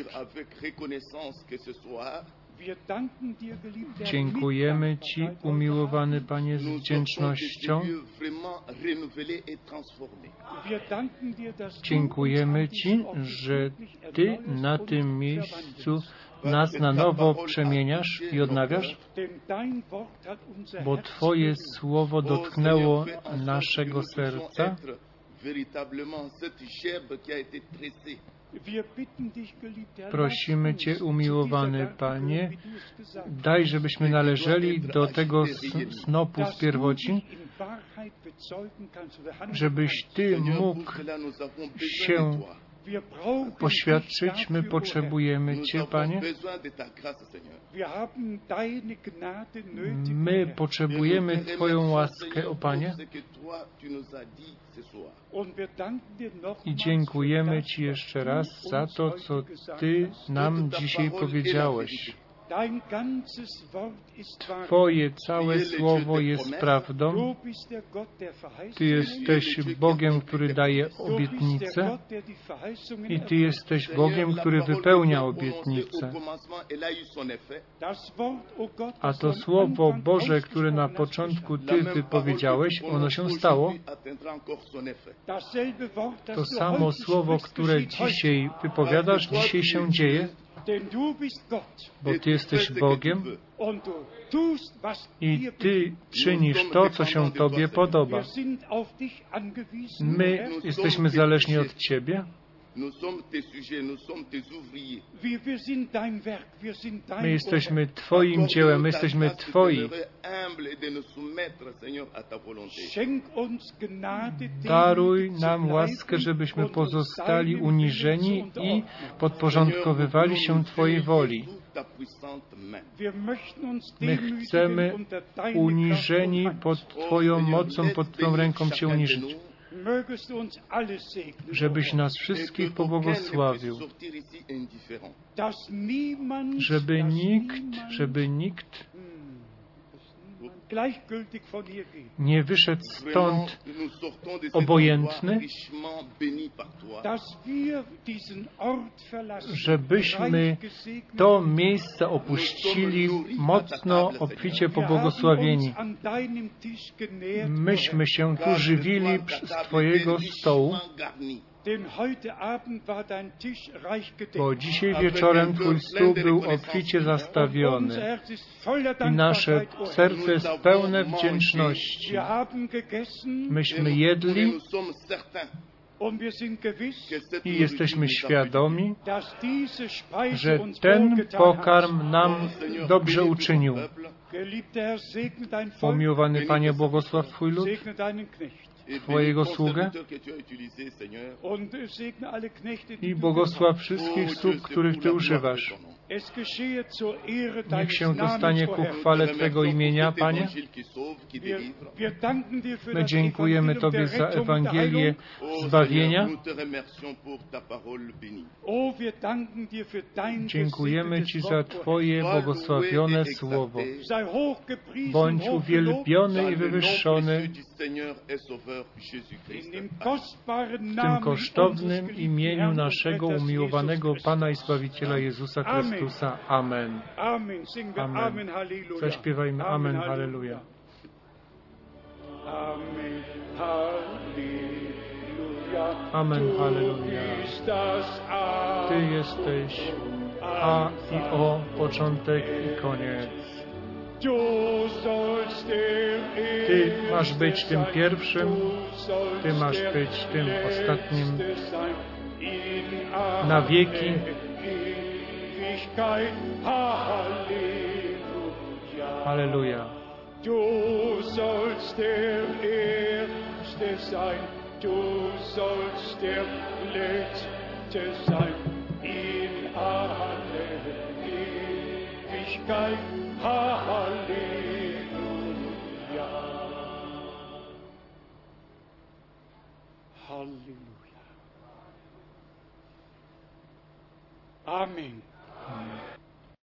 Dziękujemy Ci, umiłowany Panie, z wdzięcznością. Dziękujemy Ci, że Ty na tym miejscu nas na nowo przemieniasz i odnawiasz, bo Twoje słowo dotknęło naszego serca. Prosimy Cię, umiłowany Panie. Daj, żebyśmy należeli do tego snopu z handeln żebyś. Ty mógł się poświadczyć. My potrzebujemy Cię, Panie. My potrzebujemy Twoją łaskę, o Panie. I dziękujemy Ci jeszcze raz za to, co Ty nam dzisiaj powiedziałeś. Twoje całe słowo jest prawdą. Ty jesteś Bogiem, który daje obietnice. I Ty jesteś Bogiem, który wypełnia obietnice. A to słowo Boże, które na początku Ty wypowiedziałeś, ono się stało. To samo słowo, które dzisiaj wypowiadasz, dzisiaj się dzieje, Bo Ty jesteś Bogiem i Ty czynisz to, co się Tobie podoba. My jesteśmy zależni od Ciebie. Nous sommes tes sujets, nous sommes tes ouvriers. Wir, wir sind dein Werk, wir sind dein My jesteśmy. Twoim dziełem, my jesteśmy Twoi. Daruj nam łaskę, żebyśmy pozostali uniżeni i podporządkowywali się Twojej woli. My chcemy uniżeni pod. Oh, Twoją Seigneur, mocą, pod Twoją ręką de uniżyć. Żebyś nas wszystkich pobłogosławił, żeby nikt, żeby nikt nie wyszedł stąd obojętny, żebyśmy to miejsce opuścili mocno, obficie pobłogosławieni. Myśmy się tu żywili z Twojego stołu, bo dzisiaj wieczorem Twój stół był obficie zastawiony. I nasze serce jest pełne wdzięczności. Myśmy jedli. i jesteśmy świadomi, że ten pokarm nam dobrze uczynił. Pomiłowany Panie, błogosław Twój lud Twojego sługę? i błogosław wszystkich Oh, sług, których Ty używasz. Niech się to stanie ku chwale Twego imienia, Panie. My dziękujemy Tobie za Ewangelię zbawienia. Dziękujemy Ci za. Twoje błogosławione słowo. Bądź uwielbiony i wywyższony w tym kosztownym imieniu naszego umiłowanego Pana i. Zbawiciela Jezusa Amen. Chrystusa. Amen. Amen. Amen. Zaśpiewajmy Amen, Halleluja. Amen, Halleluja. Amen, Halleluja. Ty jesteś A i O, początek i koniec. Ty masz być tym pierwszym, Ty masz być tym ostatnim na wieki. Ewigkeit. Halleluja. Halleluja. Du sollst der Erste sein, du sollst der Letzte sein, in alle Ewigkeit. Halleluja. Halleluja. Amen.